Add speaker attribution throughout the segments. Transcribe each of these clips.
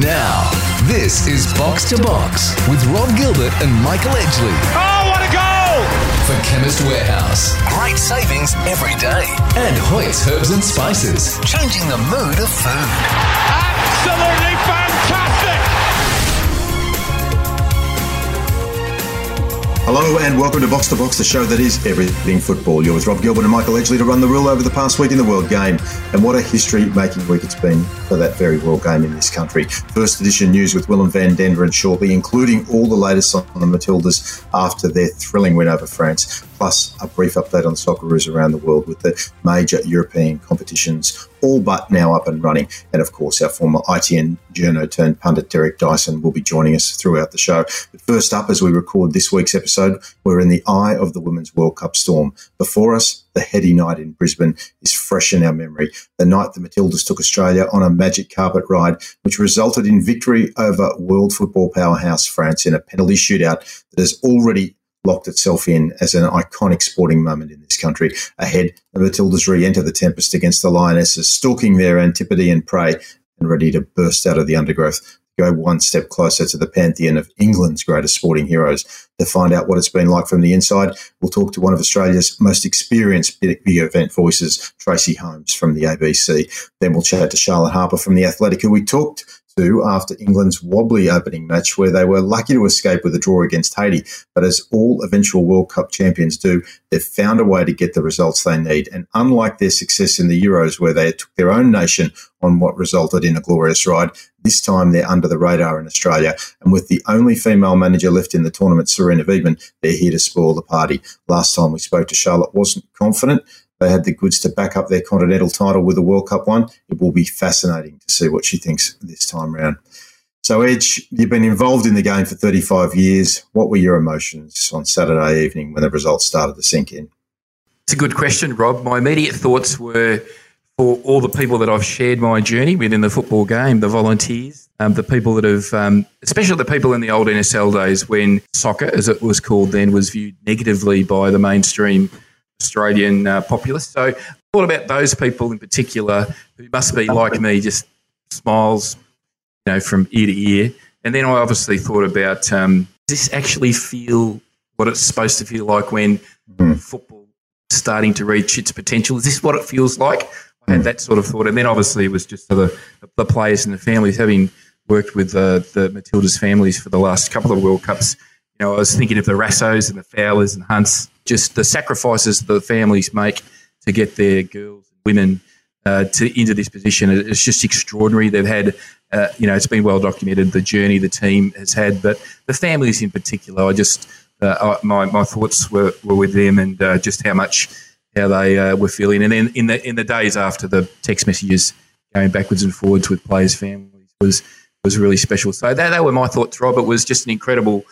Speaker 1: Now, this is Box to Box with Rob Gilbert and Michael Edgley.
Speaker 2: Oh, what a goal!
Speaker 1: For Chemist Warehouse. Great savings every day. And Hoyt's Herbs and Spices. Changing the mood of food.
Speaker 2: Absolutely fantastic!
Speaker 3: Hello and welcome to Box to Box, the show that is everything football. You're with Rob Gilbert and Michael Edgley to run the rule over the past week in the World Game. And what a history-making week it's been for that very World Game in this country. First edition news with Willem van Denderen shortly, including all the latest on the Matildas after their thrilling win over France plus a brief update on the Socceroos around the world with the major European competitions all but now up and running. And of course, our former ITN journo turned pundit Derek Dyson will be joining us throughout the show. But first up, as we record this week's episode, we're in the eye of the Women's World Cup storm. Before us, the heady night in Brisbane is fresh in our memory. The night the Matildas took Australia on a magic carpet ride, which resulted in victory over world football powerhouse France in a penalty shootout that has already locked itself in as an iconic sporting moment in this country. Ahead, the Matildas re-enter the Tempest against the Lionesses, stalking their antipode and prey and ready to burst out of the undergrowth go one step closer to the pantheon of England's greatest sporting heroes. To find out what it's been like from the inside, we'll talk to one of Australia's most experienced big event voices, Tracey Holmes from the ABC. Then we'll chat to Charlotte Harpur from The Athletic, who we talked after England's wobbly opening match, where they were lucky to escape with a draw against Haiti. But as all eventual World Cup champions do, they've found a way to get the results they need. And unlike their success in the Euros, where they took their own nation on what resulted in a glorious ride, this time they're under the radar in Australia. And with the only female manager left in the tournament, Sarina Wiegman, they're here to spoil the party. Last time we spoke to Charlotte wasn't confident. They had the goods to back up their continental title with a World Cup one. It will be fascinating to see what she thinks this time round. So, Edge, you've been involved in the game for 35 years. What were your emotions on Saturday evening when the results started to sink in?
Speaker 4: It's a good question, Rob. My immediate thoughts were for all the people that I've shared my journey with in the football game, the volunteers, um, the people that have, um, especially the people in the old NSL days when soccer, as it was called then, was viewed negatively by the mainstream Australian uh, populace. So I thought about those people in particular who must be like me, just smiles, you know, from ear to ear. And then I obviously thought about um, does this actually feel what it's supposed to feel like when mm. football starting to reach its potential? Is this what it feels like? I had hmm. that sort of thought, and then obviously it was just the the players and the families having worked with uh, the Matildas families for the last couple of World Cups. You know, I was thinking of the Rasos and the Fowlers and Hunts just the sacrifices the families make to get their girls and women uh, to into this position. It's just extraordinary. They've had, uh, you know, it's been well documented the journey the team has had, but the families in particular. I just uh, my my thoughts were, were with them and uh, just how much how they uh, were feeling. And then in the in the days after the text messages going backwards and forwards with players' families was was really special. So that, that were my thoughts, Rob. It was just an incredible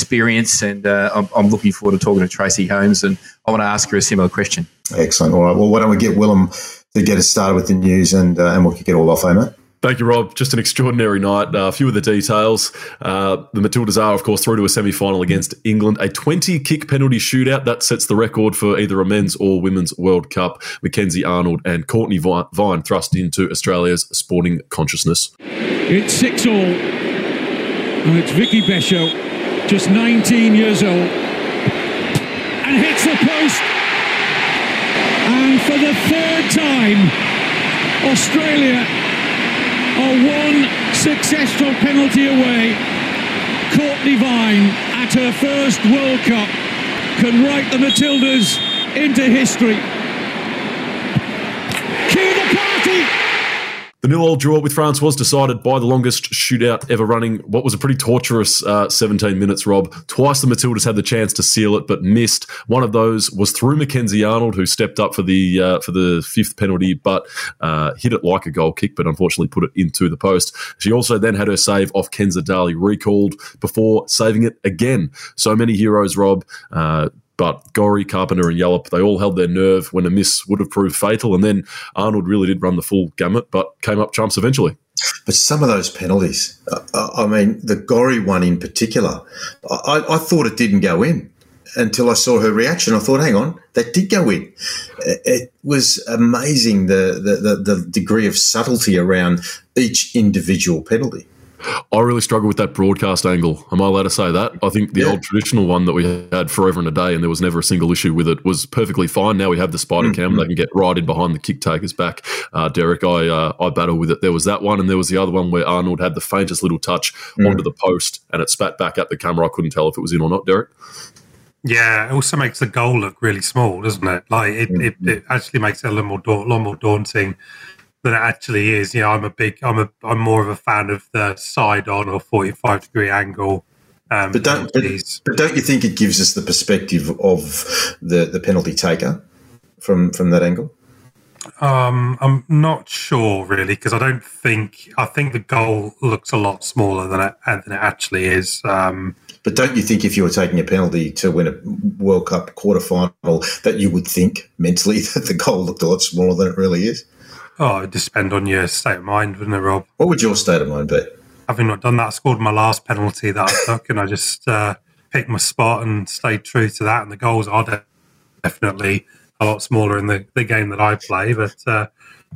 Speaker 4: experience, and uh, I'm, I'm, looking forward to talking to Tracey Holmes, and I want to ask her a similar question.
Speaker 3: Excellent. All right. Well, why don't we get Willem to get us started with the news, and uh, and we'll kick it all off, eh, mate?
Speaker 5: Thank you, Rob. Just an extraordinary night. Uh, a few of the details. Uh, the Matildas are, of course, through to a semi final against England. A 20 kick penalty shootout. That sets the record for either a men's or women's World Cup. Mackenzie Arnold and Cortnee Vine thrust into Australia's sporting consciousness.
Speaker 6: It's 6 all. And it's Vicki Becho just 19 years old, and hits the post. And for the third time, Australia are one successful penalty away. Cortnee Vine, at her first World Cup, can write the Matildas into history. Cue the party!
Speaker 5: The nil-all draw with France was decided by the longest shootout ever running. What was a pretty torturous uh, 17 minutes, Rob. Twice the Matildas had the chance to seal it, but missed. One of those was through Mackenzie Arnold, who stepped up for the uh, for the fifth penalty, but uh, hit it like a goal kick, but unfortunately put it into the post. She also then had her save off Kenza Dali recalled before saving it again. So many heroes, Rob. Uh, but Gorry, Carpenter, and Yallop, they all held their nerve when a miss would have proved fatal. And then Arnold really did run the full gamut, but came up trumps eventually.
Speaker 3: But some of those penalties, uh, I mean, the Gorry one in particular, I, I, thought it didn't go in until I saw her reaction. I thought, hang on, that did go in. It was amazing the, the, the, the degree of subtlety around each individual penalty.
Speaker 5: I really struggle with that broadcast angle. Am I allowed to say that? I think the
Speaker 3: Yeah.
Speaker 5: old traditional one that we had forever and a day, and there was never a single issue with it, was perfectly fine. Now we have the spider hmm, cam; hmm. they can get right in behind the kick taker's back. Uh, Derek, I uh, I battle with it. There was that one, and there was the other one where Arnold had the faintest little touch hmm. onto the post, and it spat back at the camera. I couldn't tell if it was in or not. Derek.
Speaker 7: Yeah, it also makes the goal look really small, doesn't it? Like it, it, it actually makes it a little more da- lot more daunting than it actually is. You know, I'm a big, I'm a, I'm more of a fan of the side on or 45 degree angle. Um,
Speaker 3: But don't, but, but don't you think it gives us the perspective of the, the penalty taker from from that angle?
Speaker 7: Um, I'm not sure really because I don't think I think the goal looks a lot smaller than it than it actually is. Um,
Speaker 3: But don't you think if you were taking a penalty to win a World Cup quarter final, that you would think mentally that the goal looked a lot smaller than it really is?
Speaker 7: Oh, it just depend on your state of mind, wouldn't it, Rob?
Speaker 3: What would your state of mind be?
Speaker 7: Having not done that, I scored my last penalty that I took, and I just uh, picked my spot and stayed true to that. And the goals are de- definitely a lot smaller in the, the game that I play, but. Uh,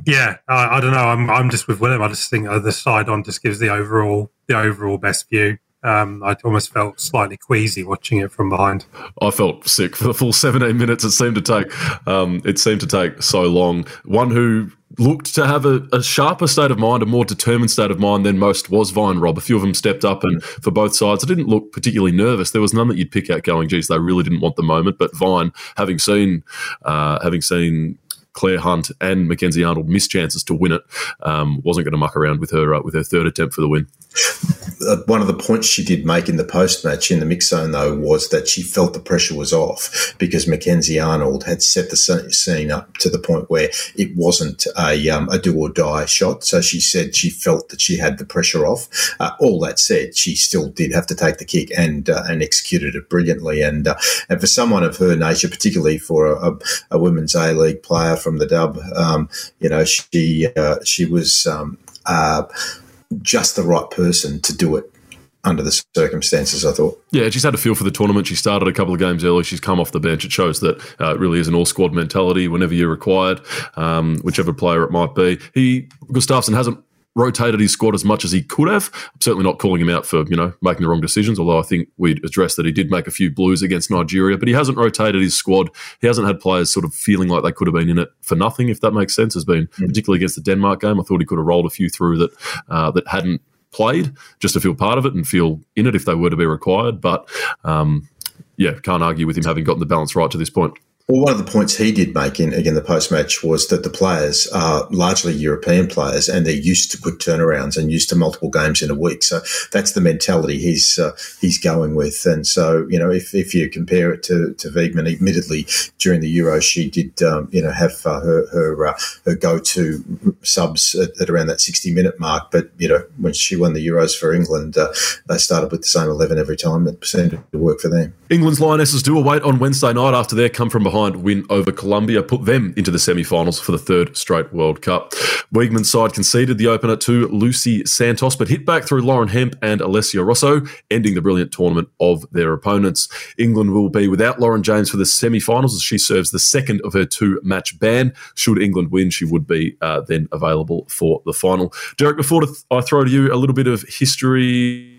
Speaker 7: yeah, I, I don't know. I'm I'm just with William. I just think uh, the side on just gives the overall the overall best view. Um, I almost felt slightly queasy watching it from behind.
Speaker 5: I felt sick for the full 17 minutes. It seemed to take, um, it seemed to take so long. One who looked to have a, a sharper state of mind, a more determined state of mind than most was Vine Rob. A few of them stepped up, and for both sides, it didn't look particularly nervous. There was none that you'd pick out going, geez, they really didn't want the moment. But Vine, having seen, uh, having seen. Clare Hunt and Mackenzie Arnold missed chances to win it. Um, wasn't going to muck around with her uh, with her third attempt for the win.
Speaker 3: uh, one of the points she did make in the post match in the mix zone, though, was that she felt the pressure was off because Mackenzie Arnold had set the scene up to the point where it wasn't a, um, a do or die shot. So she said she felt that she had the pressure off. Uh, all that said, she still did have to take the kick and uh, and executed it brilliantly. And uh, and for someone of her nature, particularly for a, a, a women's A League player from the Dub, um, you know, she uh, she was. Um, uh, just the right person to do it under the circumstances, I thought.
Speaker 5: Yeah, she's had a feel for the tournament. She started a couple of games early. She's come off the bench. It shows that uh, it really is an all squad mentality whenever you're required, um, whichever player it might be. He Gustavsson hasn't rotated his squad as much as he could have. I'm certainly not calling him out for you know making the wrong decisions. Although I think we addressed that he did make a few blues against Nigeria, but he hasn't rotated his squad. He hasn't had players sort of feeling like they could have been in it for nothing, if that makes sense. Has been particularly against the Denmark game. I thought he could have rolled a few through that uh, that hadn't played just to feel part of it and feel in it if they were to be required. But um, yeah, can't argue with him having gotten the balance right to this point.
Speaker 3: Well, one of the points he did make in again the post match was that the players are largely European players and they're used to quick turnarounds and used to multiple games in a week. So that's the mentality he's uh, he's going with. And so you know, if, if you compare it to to Wiegman, admittedly during the Euro she did um, you know have uh, her her uh, her go to subs at, at, around that sixty minute mark. But you know when she won the Euros for England, uh, they started with the same eleven every time. It seemed to work for them.
Speaker 5: England's Lionesses do await on Wednesday night after their come from behind win over Colombia, put them into the semi finals for the third straight World Cup. Wiegman's side conceded the opener to Leicy Santos, but hit back through Lauren Hemp and Alessia Russo, ending the brilliant tournament of their opponents. England will be without Lauren James for the semi finals as she serves the second of her two match ban. Should England win, she would be uh, then available for the final. Derek, before I throw to you a little bit of history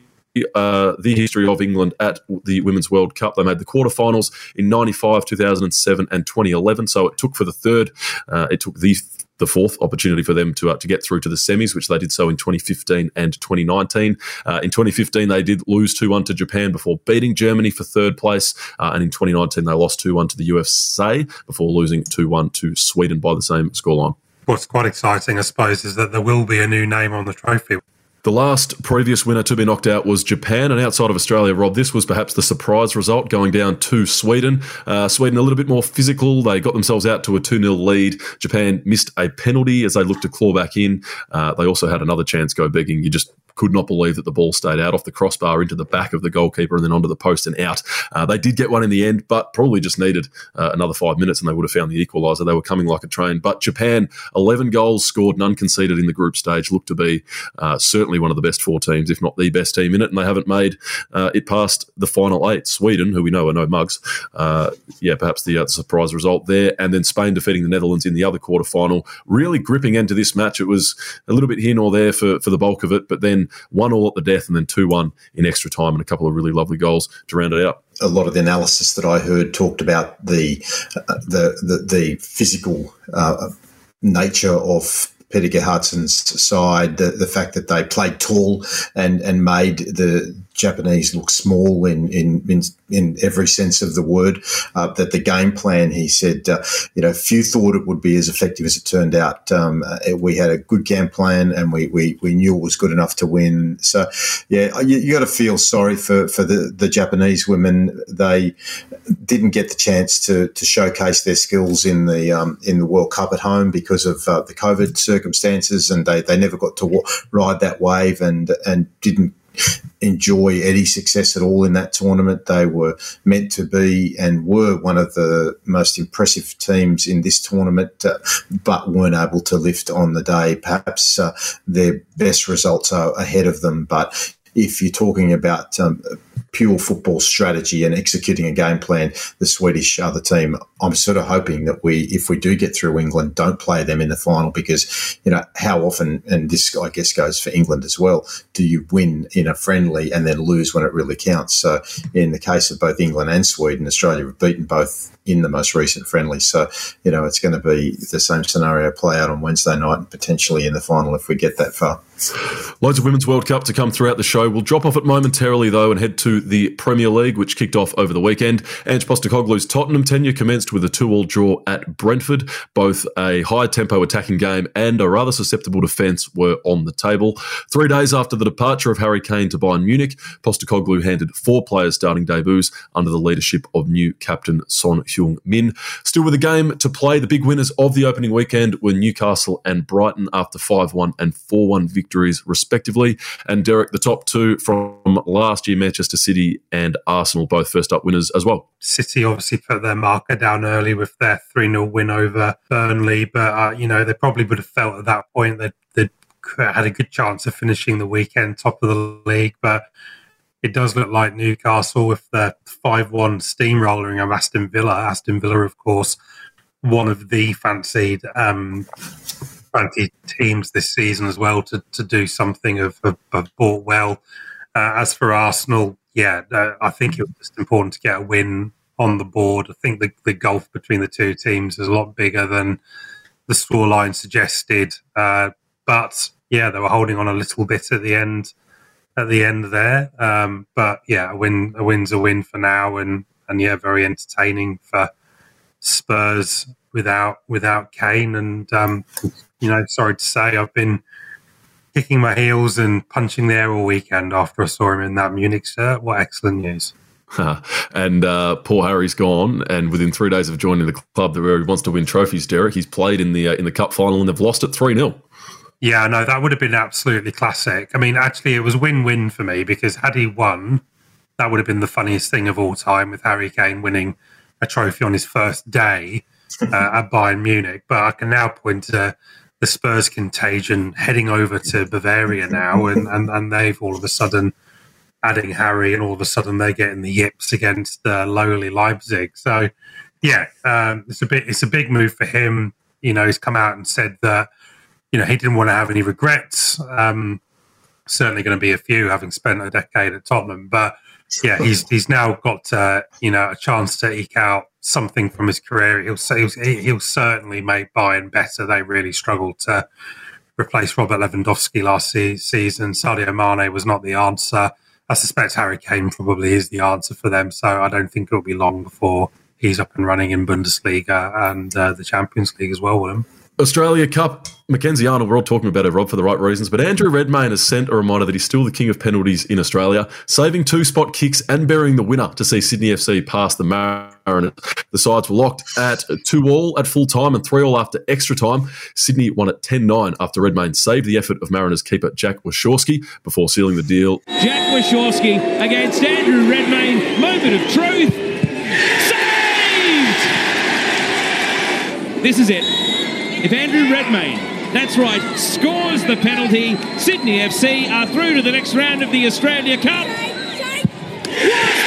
Speaker 5: uh, the history of England at the Women's World Cup. They made the quarterfinals in 95, 2007, and 2011. So it took for the third, uh, it took the the fourth opportunity for them to uh, to get through to the semis, which they did so in 2015 and 2019. Uh, in 2015, they did lose 2 1 to Japan before beating Germany for third place. Uh, and in 2019, they lost 2 1 to the USA before losing 2 1 to Sweden by the same scoreline.
Speaker 7: What's quite exciting, I suppose, is that there will be a new name on the trophy.
Speaker 5: The last previous winner to be knocked out was Japan, and outside of Australia, Rob, this was perhaps the surprise result, going down to Sweden. Uh, Sweden a little bit more physical. They got themselves out to a 2 0 lead. Japan missed a penalty as they looked to claw back in. Uh, they also had another chance go begging. You just could not believe that the ball stayed out off the crossbar into the back of the goalkeeper and then onto the post and out. Uh, they did get one in the end, but probably just needed uh, another five minutes and they would have found the equaliser. They were coming like a train. But Japan, 11 goals scored, none conceded in the group stage, looked to be uh, certainly one of the best four teams, if not the best team in it. And they haven't made uh, it past the final eight. Sweden, who we know are no mugs, uh, yeah, perhaps the, uh, surprise result there. And then Spain defeating the Netherlands in the other quarter final. Really gripping end to this match. It was a little bit here nor there for, for the bulk of it, but then then one all at the death, and then two one in extra time, and a couple of really lovely goals to round it out.
Speaker 3: A lot of the analysis that I heard talked about the uh, the, the, the physical uh, nature of Peter Gerhardsson's side, the, the fact that they played tall and, and made the Japanese look small in in in, in every sense of the word. Uh, that the game plan, he said, uh, you know, few thought it would be as effective as it turned out. Um, uh, we had a good game plan, and we, we, we knew it was good enough to win. So, yeah, you, you got to feel sorry for, for the, the Japanese women. They didn't get the chance to, to showcase their skills in the um, in the World Cup at home because of uh, the COVID circumstances, and they, they never got to ride that wave and and didn't enjoy any success at all in that tournament. They were meant to be and were one of the most impressive teams in this tournament, uh, but weren't able to lift on the day. Perhaps uh, their best results are ahead of them, but if you're talking about um, pure football strategy and executing a game plan, the Swedish other team, I'm sort of hoping that we, if we do get through England, don't play them in the final because, you know, how often, and this I guess goes for England as well, do you win in a friendly and then lose when it really counts? So in the case of both England and Sweden, Australia have beaten both in the most recent friendly. So, you know, it's going to be the same scenario play out on Wednesday night and potentially in the final if we get that far.
Speaker 5: Loads of Women's World Cup to come throughout the show. We'll drop off it momentarily, though, and head to the Premier League, which kicked off over the weekend. Ange Postecoglou's Tottenham tenure commenced with a two-all draw at Brentford. Both a high-tempo attacking game and a rather susceptible defence were on the table. Three days after the departure of Harry Kane to Bayern Munich, Postecoglou handed four players starting debuts under the leadership of new captain Son Heung-min. Still with a game to play, the big winners of the opening weekend were Newcastle and Brighton after 5-1 and 4-1 victories respectively. And Derek, the top two from last year, Manchester City and Arsenal, both first up winners as well.
Speaker 7: City obviously put their marker down early with their 3 0 win over Burnley, but, uh, you know, they probably would have felt at that point that they'd had a good chance of finishing the weekend top of the league. But it does look like Newcastle with their 5 1 steamrolling of Aston Villa. Aston Villa, of course, one of the fancied um, fancy teams this season as well to, to do something of, of, of bought well. Uh, as for Arsenal, yeah, uh, I think it was just important to get a win on the board. I think the, the gulf between the two teams is a lot bigger than the scoreline suggested. Uh, but yeah, they were holding on a little bit at the end. At the end there, um, but yeah, a win, a win's a win for now, and and yeah, very entertaining for Spurs without without Kane. And um, you know, sorry to say, I've been kicking my heels and punching the air all weekend after I saw him in that Munich shirt. What excellent news!
Speaker 5: and uh, poor Harry's gone, and within three days of joining the club he wants to win trophies, Derek, he's played in the uh, in the cup final and they've lost it three 0
Speaker 7: Yeah, no, that would have been absolutely classic. I mean, actually, it was win win for me because had he won, that would have been the funniest thing of all time with Harry Kane winning a trophy on his first day uh, at Bayern Munich. But I can now point to the Spurs contagion heading over to Bavaria now, and, and, and they've all of a sudden adding Harry, and all of a sudden they're getting the yips against uh, lowly Leipzig. So, yeah, um, it's a bit it's a big move for him. You know, he's come out and said that you know he didn't want to have any regrets. Um, certainly going to be a few, having spent a decade at Tottenham, but yeah, he's he's now got uh, you know a chance to eke out something from his career. He'll he'll, he'll certainly make Bayern better. They really struggled to replace Robert Lewandowski last season. Sadio Mane was not the answer. I suspect Harry Kane probably is the answer for them. So I don't think it'll be long before he's up and running in Bundesliga and uh, the Champions League as well with him.
Speaker 5: Australia Cup, Mackenzie Arnold, we're all talking about it, Rob, for the right reasons, but Andrew Redmayne has sent a reminder that he's still the king of penalties in Australia, saving two spot kicks and burying the winner to see Sydney FC pass the Mariners. The sides were locked at 2 all at full time and 3 all after extra time. Sydney won at 10 9 after Redmayne saved the effort of Mariners keeper Jack Warshawsky before sealing the deal.
Speaker 6: Jack Warshawsky against Andrew Redmayne. Moment of truth. Saved! This is it. If Andrew Redmayne, that's right, scores the penalty, Sydney FC are through to the next round of the Australia Cup. Was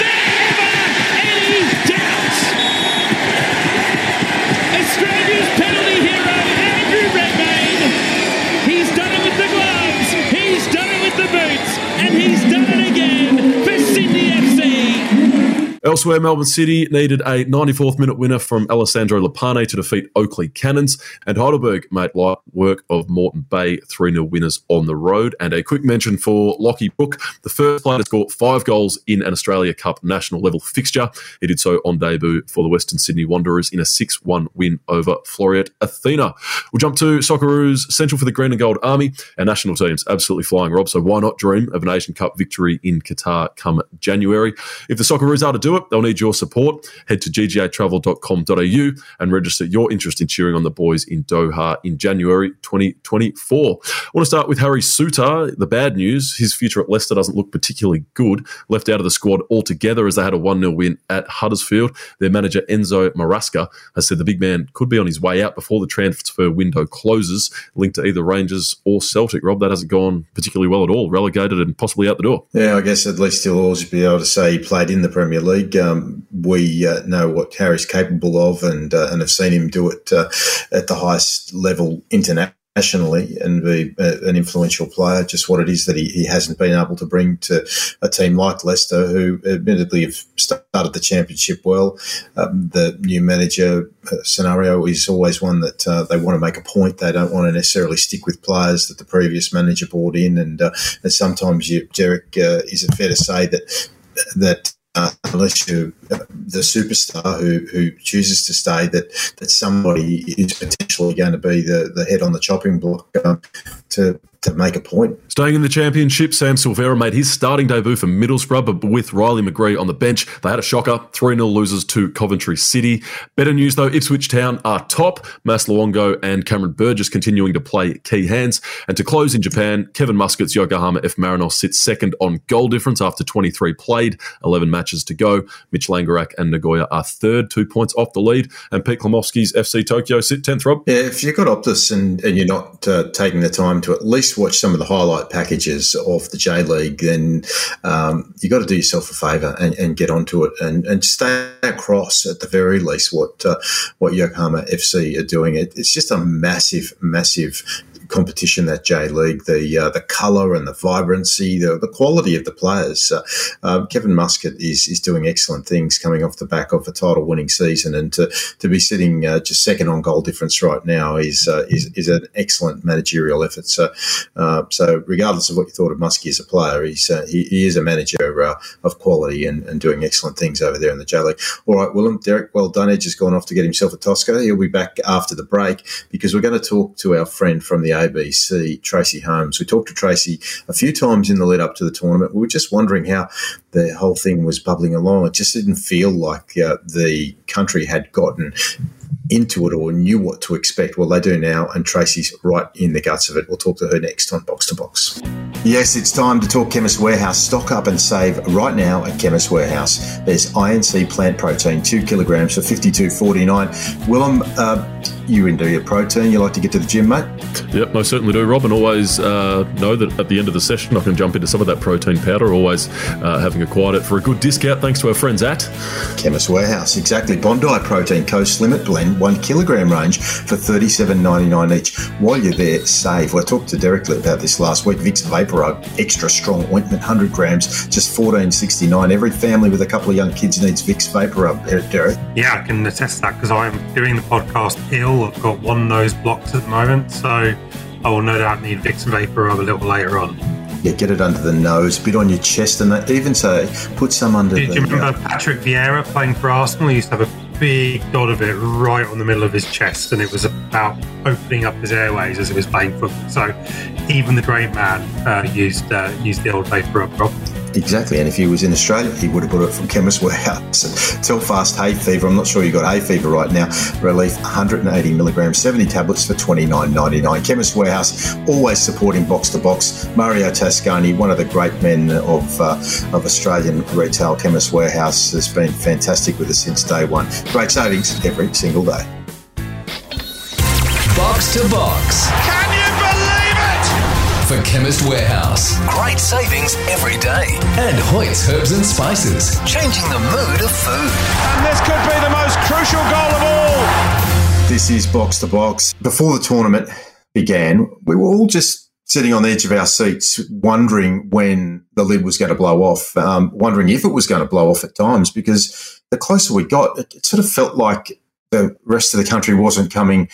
Speaker 5: Elsewhere, Melbourne City needed a 94th minute winner from Alessandro Lopane to defeat Oakleigh Cannons, and Heidelberg made light work of Moreton Bay 3 0 winners on the road. And a quick mention for Lockie Brook, the first player to score five goals in an Australia Cup national level fixture. He did so on debut for the Western Sydney Wanderers in a 6 1 win over Floreat Athena. We'll jump to Socceroos Central for the Green and Gold Army. Our national team's absolutely flying, Rob, so why not dream of an Asian Cup victory in Qatar come January? If the Socceroos are to do it, they'll need your support. Head to ggatravel.com.au and register your interest in cheering on the boys in Doha in January 2024. I want to start with Harry Souttar. The bad news his future at Leicester doesn't look particularly good. Left out of the squad altogether as they had a 1 0 win at Huddersfield. Their manager, Enzo Maresca, has said the big man could be on his way out before the transfer window closes, linked to either Rangers or Celtic. Rob, that hasn't gone particularly well at all. Relegated and possibly out the door.
Speaker 3: Yeah, I guess at least he'll always be able to say he played in the Premier League. Um, we uh, know what Harry's capable of and, uh, and have seen him do it uh, at the highest level internationally nationally and be an influential player. Just what it is that he, he hasn't been able to bring to a team like Leicester, who admittedly have started the championship well. Um, the new manager uh, scenario is always one that uh, they want to make a point. They don't want to necessarily stick with players that the previous manager brought in, and, uh, and sometimes you, Derek, uh, is it fair to say that that uh, unless you're the superstar who, who chooses to stay, that that somebody is potentially going to be the, the head on the chopping block um, to to make a point.
Speaker 5: Staying in the championship, Sam Silvera made his starting debut for Middlesbrough, but with Riley McGree on the bench, they had a shocker 3 0 losers to Coventry City. Better news though, Ipswich Town are top. Mas Luongo and Cameron Burgess continuing to play key hands. And to close in Japan, Kevin Muscat's Yokohama F Marinos sits second on goal difference after 23 played, 11 matches to go. Mitch Langerak and Nagoya are third, two points off the lead. And Pete Cklamovski's FC Tokyo sit 10th, Rob.
Speaker 3: Yeah, if you've got Optus and, and you're not uh, taking the time to at least watch some of the highlight packages of the J League, then um, you've got to do yourself a favour and, and, get onto it and, and stay across at the very least what uh, what Yokohama FC are doing. It, it's just a massive, massive competition that J League, the uh, the colour and the vibrancy, the, the quality of the players. Uh, Kevin Muscat is is doing excellent things coming off the back of a title winning season, and to, to be sitting uh, just second on goal difference right now is uh, is, is an excellent managerial effort. So uh, so regardless of what you thought of Muskie as a player, he's uh, he, he, is a manager of quality and, and doing excellent things over there in the J League. All right, Willem, Derek, well done. Has gone off to get himself a Tosca. He'll be back after the break because we're going to talk to our friend from the ABC, Tracey Holmes. We talked to Tracey a few times in the lead up to the tournament. We were just wondering how the whole thing was bubbling along. It just didn't feel like uh, the country had gotten into it or knew what to expect. Well, they do now, and Tracy's right in the guts of it. We'll talk to her next on Box to Box. Yes, it's time to talk Chemist Warehouse. Stock up and save right now at Chemist Warehouse. There's INC plant protein, two kilograms for fifty-two forty-nine. Willem, uh, you into your protein. You like to get to the gym, mate?
Speaker 5: Yep, most certainly do, Rob. And always uh, know that at the end of the session, I can jump into some of that protein powder. Always uh, having acquired it for a good discount, thanks to our friends at
Speaker 3: Chemist Warehouse. Exactly. Bondi Protein Co Slimit One kilogram range for thirty-seven ninety-nine each. While you're there, save. Well, I talked to Derek about this last week. Vicks Vapor extra strong ointment, hundred grams, just fourteen sixty-nine. Every family with a couple of young kids needs Vicks Vapor Derek.
Speaker 7: Yeah, I can attest that because I'm doing the podcast ill. I've got one nose blocked at the moment, so I will no doubt need Vicks Vapor Rub a little later on.
Speaker 3: Yeah, get it under the nose, bit on your chest, and they even say put some under.
Speaker 7: Did
Speaker 3: the,
Speaker 7: you remember uh, Patrick Vieira playing for Arsenal? He used to have a big dot of it right on the middle of his chest, and it was about opening up his airways as he was playing football. So even the great man uh, used uh, used the old vapor rub.
Speaker 3: Exactly, and if he was in Australia, he would have bought it from Chemist Warehouse. Telfast hay fever. I'm not sure you got hay fever right now. Relief 180 milligrams, 70 tablets for 29.99. Chemist Warehouse always supporting box to box. Mario Tascani, one of the great men of uh, of Australian retail. Chemist Warehouse has been fantastic with us since day one. Great savings every single day.
Speaker 1: Box to box. For Chemist Warehouse. Great savings every day. And Hoyt's Herbs and Spices. Changing the mood of food.
Speaker 2: And this could be the most crucial goal of all.
Speaker 3: This is Box to Box. Before the tournament began, we were all just sitting on the edge of our seats, wondering when the lid was going to blow off, um, wondering if it was going to blow off at times, because the closer we got, it, it sort of felt like the rest of the country wasn't coming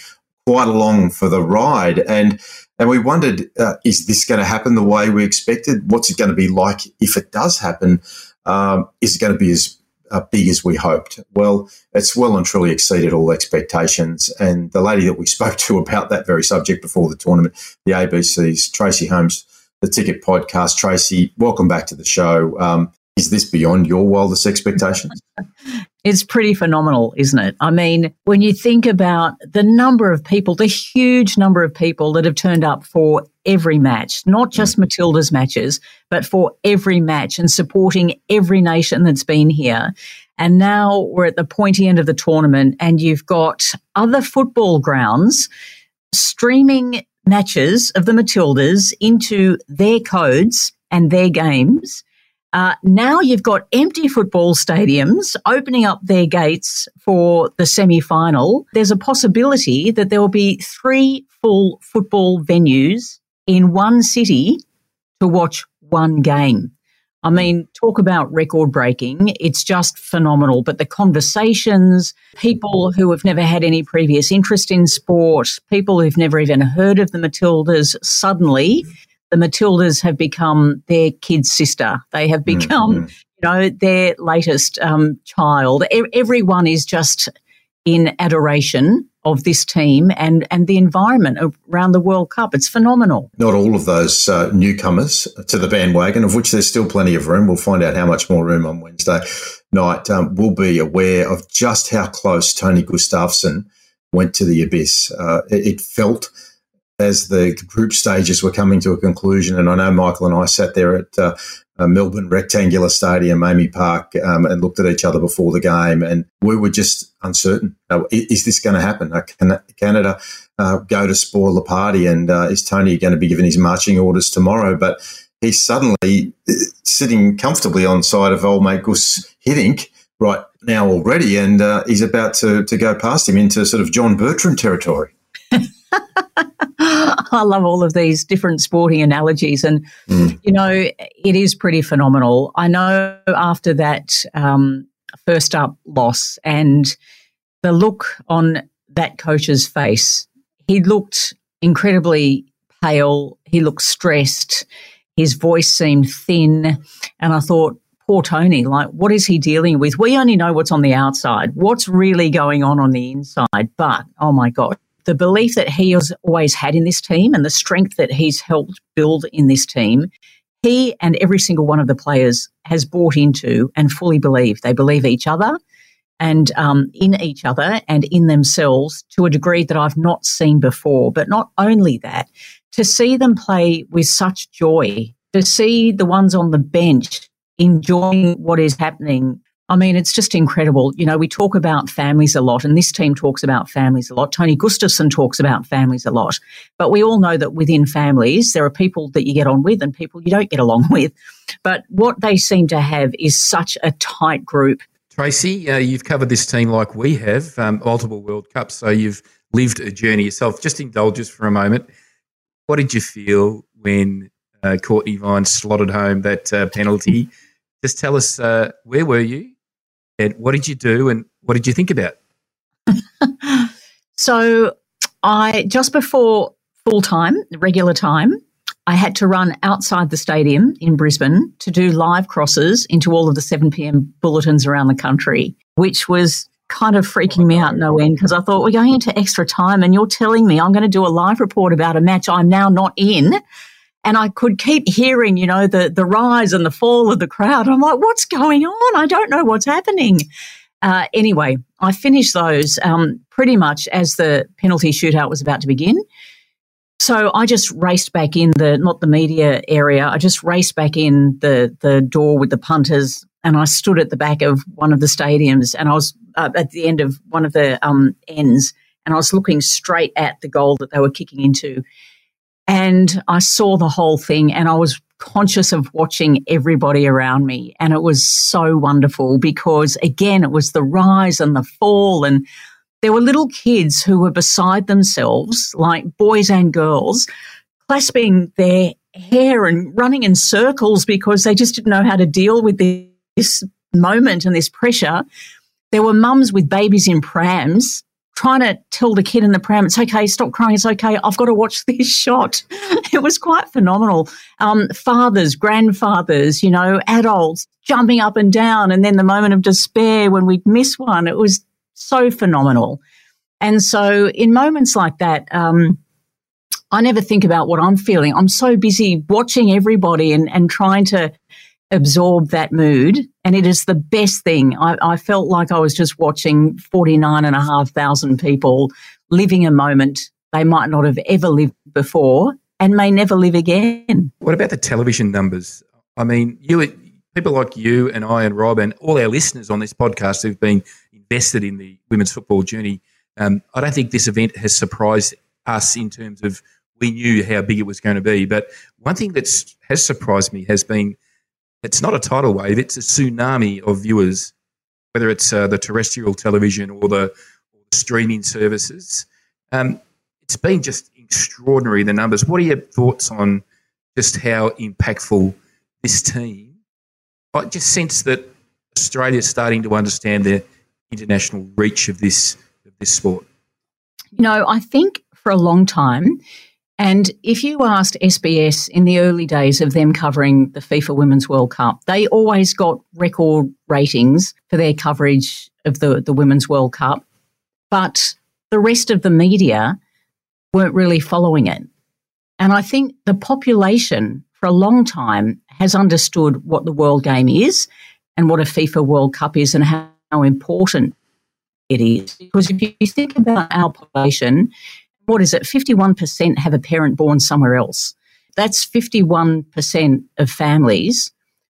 Speaker 3: quite along for the ride. And and we wondered, uh, is this going to happen the way we expected? What's it going to be like if it does happen? Um, is it going to be as uh, big as we hoped? Well, it's well and truly exceeded all expectations. And the lady that we spoke to about that very subject before the tournament, the ABC's Tracey Holmes, the Ticket Podcast. Tracey, welcome back to the show. Um, is this beyond your wildest expectations?
Speaker 8: It's pretty phenomenal, isn't it? I mean, when you think about the number of people, the huge number of people that have turned up for every match, not just mm. Matilda's matches, but for every match and supporting every nation that's been here. And now we're at the pointy end of the tournament and you've got other football grounds streaming matches of the Matildas into their codes and their games uh, now you've got empty football stadiums opening up their gates for the semi final. There's a possibility that there will be three full football venues in one city to watch one game. I mean, talk about record breaking. It's just phenomenal. But the conversations, people who have never had any previous interest in sport, people who've never even heard of the Matildas, suddenly the Matildas have become their kid's sister. They have mm, become, mm-hmm. you know, their latest um, child. E- everyone is just in adoration of this team and, and the environment around the World Cup. It's phenomenal.
Speaker 3: Not all of those uh, newcomers to the bandwagon, of which there's still plenty of room. We'll find out how much more room on Wednesday night. Um, will be aware of just how close Tony Gustavsson went to the abyss. Uh, it, it felt as the group stages were coming to a conclusion. And I know Michael and I sat there at uh, Melbourne Rectangular Stadium, AAMI Park, um, and looked at each other before the game, and we were just uncertain. Uh, is this going to happen? Uh, can Canada uh, go to spoil the party? And uh, is Tony going to be given his marching orders tomorrow? But he's suddenly uh, sitting comfortably on side of old mate Guus Hiddink right now already, and he's about to, to go past him into sort of John Bertrand territory.
Speaker 8: I love all of these different sporting analogies. And, mm. you know, it is pretty phenomenal. I know after that um, first up loss and the look on that coach's face, he looked incredibly pale. He looked stressed. His voice seemed thin. And I thought, poor Tony, like, what is he dealing with? We only know what's on the outside, what's really going on on the inside. But, oh my God, the belief that he has always had in this team and the strength that he's helped build in this team, he and every single one of the players has bought into and fully believe. They believe each other and um, in each other and in themselves to a degree that I've not seen before. But not only that, to see them play with such joy, to see the ones on the bench enjoying what is happening I mean, it's just incredible. You know, we talk about families a lot, and this team talks about families a lot. Tony Gustavsson talks about families a lot. But we all know that within families, there are people that you get on with and people you don't get along with. But what they seem to have is such a tight group.
Speaker 4: Tracey, uh, you've covered this team like we have, um, multiple World Cups, so you've lived a journey yourself. Just indulge us for a moment. What did you feel when uh, Cortnee Vine slotted home that uh, penalty? Just tell us uh, where were you? What did you do and what did you think about?
Speaker 8: so I just before full time, regular time, I had to run outside the stadium in Brisbane to do live crosses into all of the 7 p.m. bulletins around the country, which was kind of freaking me out no end because I thought we're going into extra time and you're telling me I'm going to do a live report about a match I'm now not in and I could keep hearing, you know, the the rise and the fall of the crowd. I'm like, what's going on? I don't know what's happening. Uh, anyway, I finished those um, pretty much as the penalty shootout was about to begin. So I just raced back in the not the media area. I just raced back in the the door with the punters, and I stood at the back of one of the stadiums, and I was uh, at the end of one of the um, ends, and I was looking straight at the goal that they were kicking into. And I saw the whole thing and I was conscious of watching everybody around me. And it was so wonderful because, again, it was the rise and the fall. And there were little kids who were beside themselves, like boys and girls, clasping their hair and running in circles because they just didn't know how to deal with this moment and this pressure. There were mums with babies in prams trying to tell the kid in the pram, it's okay, stop crying, it's okay, I've got to watch this shot. it was quite phenomenal. Um, fathers, grandfathers, you know, adults jumping up and down, and then the moment of despair when we'd miss one, it was so phenomenal. And so, in moments like that, um, I never think about what I'm feeling. I'm so busy watching everybody and, and trying to absorb that mood. And it is the best thing. I, I felt like I was just watching 49,500 people living a moment they might not have ever lived before and may never live again.
Speaker 4: What about the television numbers? I mean, you people like you and I and Rob and all our listeners on this podcast who've been invested in the women's football journey. Um, I don't think this event has surprised us in terms of we knew how big it was going to be. But one thing that has surprised me has been it's not a tidal wave; it's a tsunami of viewers, whether it's uh, the terrestrial television or the, or the streaming services. Um, it's been just extraordinary the numbers. What are your thoughts on just how impactful this team? I just sense that Australia is starting to understand the international reach of this of this sport.
Speaker 8: You know, I think for a long time and if you asked SBS in the early days of them covering the FIFA Women's World Cup, they always got record ratings for their coverage of the, the Women's World Cup. But the rest of the media weren't really following it. And I think the population for a long time has understood what the World Game is and what a FIFA World Cup is and how, how important it is. Because if you think about our population, what is it, 51% have a parent born somewhere else. That's 51% of families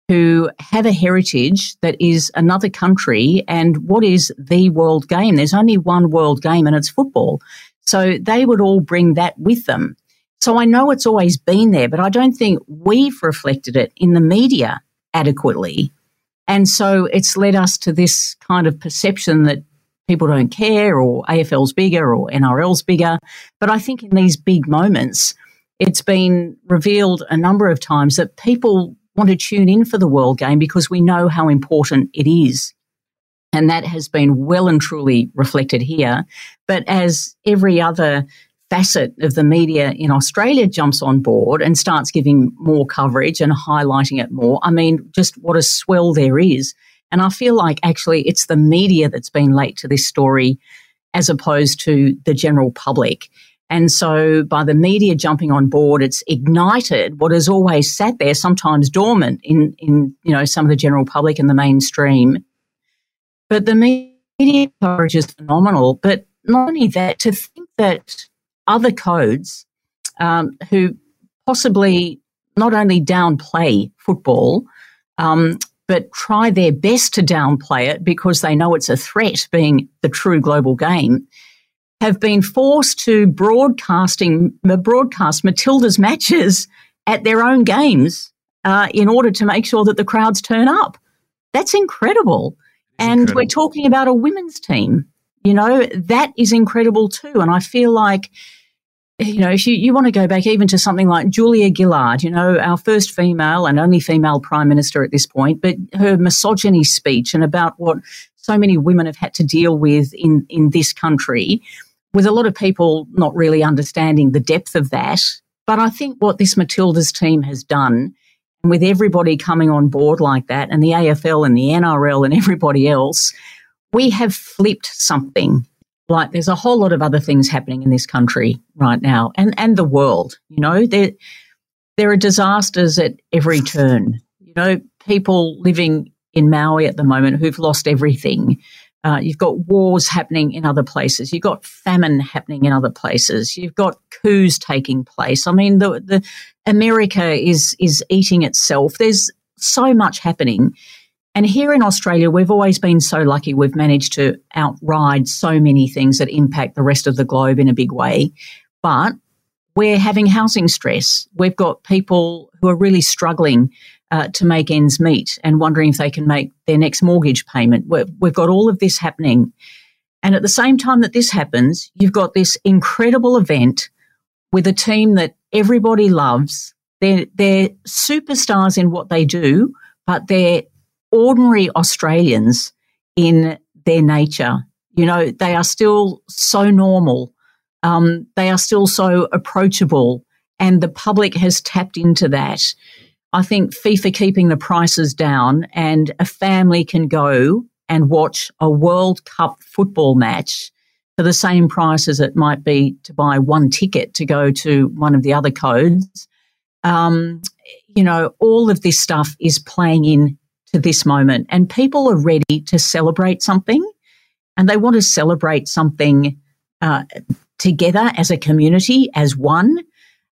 Speaker 8: who have a heritage that is another country and what is the world game. There's only one world game and it's football. So they would all bring that with them. So I know it's always been there, but I don't think we've reflected it in the media adequately. And so it's led us to this kind of perception that people don't care or AFL's bigger or NRL's bigger. But I think in these big moments, it's been revealed a number of times that people want to tune in for the world game because we know how important it is. And that has been well and truly reflected here. But as every other facet of the media in Australia jumps on board and starts giving more coverage and highlighting it more, I mean, just what a swell there is. And I feel like actually it's the media that's been late to this story as opposed to the general public. And so by the media jumping on board, it's ignited what has always sat there, sometimes dormant in, in, you know, some of the general public and the mainstream. But the media coverage is phenomenal. But not only that, to think that other codes um, who possibly not only downplay football, um, but try their best to downplay it because they know it's a threat being the true global game, have been forced to broadcasting broadcast Matilda's matches at their own games uh, in order to make sure that the crowds turn up. That's incredible. And incredible. we're talking about a women's team. You know, that is incredible too. And I feel like you know, if you, you want to go back even to something like Julia Gillard, you know, our first female and only female prime minister at this point, but her misogyny speech and about what so many women have had to deal with in, in this country, with a lot of people not really understanding the depth of that. But I think what this Matilda's team has done, and with everybody coming on board like that, and the AFL and the NRL and everybody else, we have flipped something like there's a whole lot of other things happening in this country right now and, and the world. You know, there, there are disasters at every turn. You know, people living in Maui at the moment who've lost everything. Uh, you've got wars happening in other places. You've got famine happening in other places. You've got coups taking place. I mean, the, the America is is eating itself. There's so much happening, and here in Australia, we've always been so lucky we've managed to outride so many things that impact the rest of the globe in a big way. But we're having housing stress. We've got people who are really struggling uh, to make ends meet and wondering if they can make their next mortgage payment. we we've got all of this happening. And at the same time that this happens, you've got this incredible event with a team that everybody loves. They're, they're superstars in what they do, but they're ordinary Australians in their nature. You know, they are still so normal. Um, they are still so approachable, and the public has tapped into that. I think FIFA keeping the prices down, and a family can go and watch a World Cup football match for the same price as it might be to buy one ticket to go to one of the other codes. Um, you know, all of this stuff is playing in to this moment, and people are ready to celebrate something, and they want to celebrate something uh, together as a community, as one.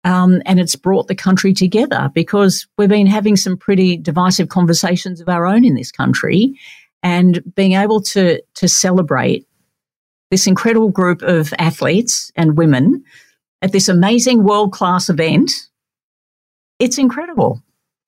Speaker 8: Um, and it's brought the country together because we've been having some pretty divisive conversations of our own in this country, and being able to to celebrate this incredible group of athletes and women at this amazing world class event. It's incredible.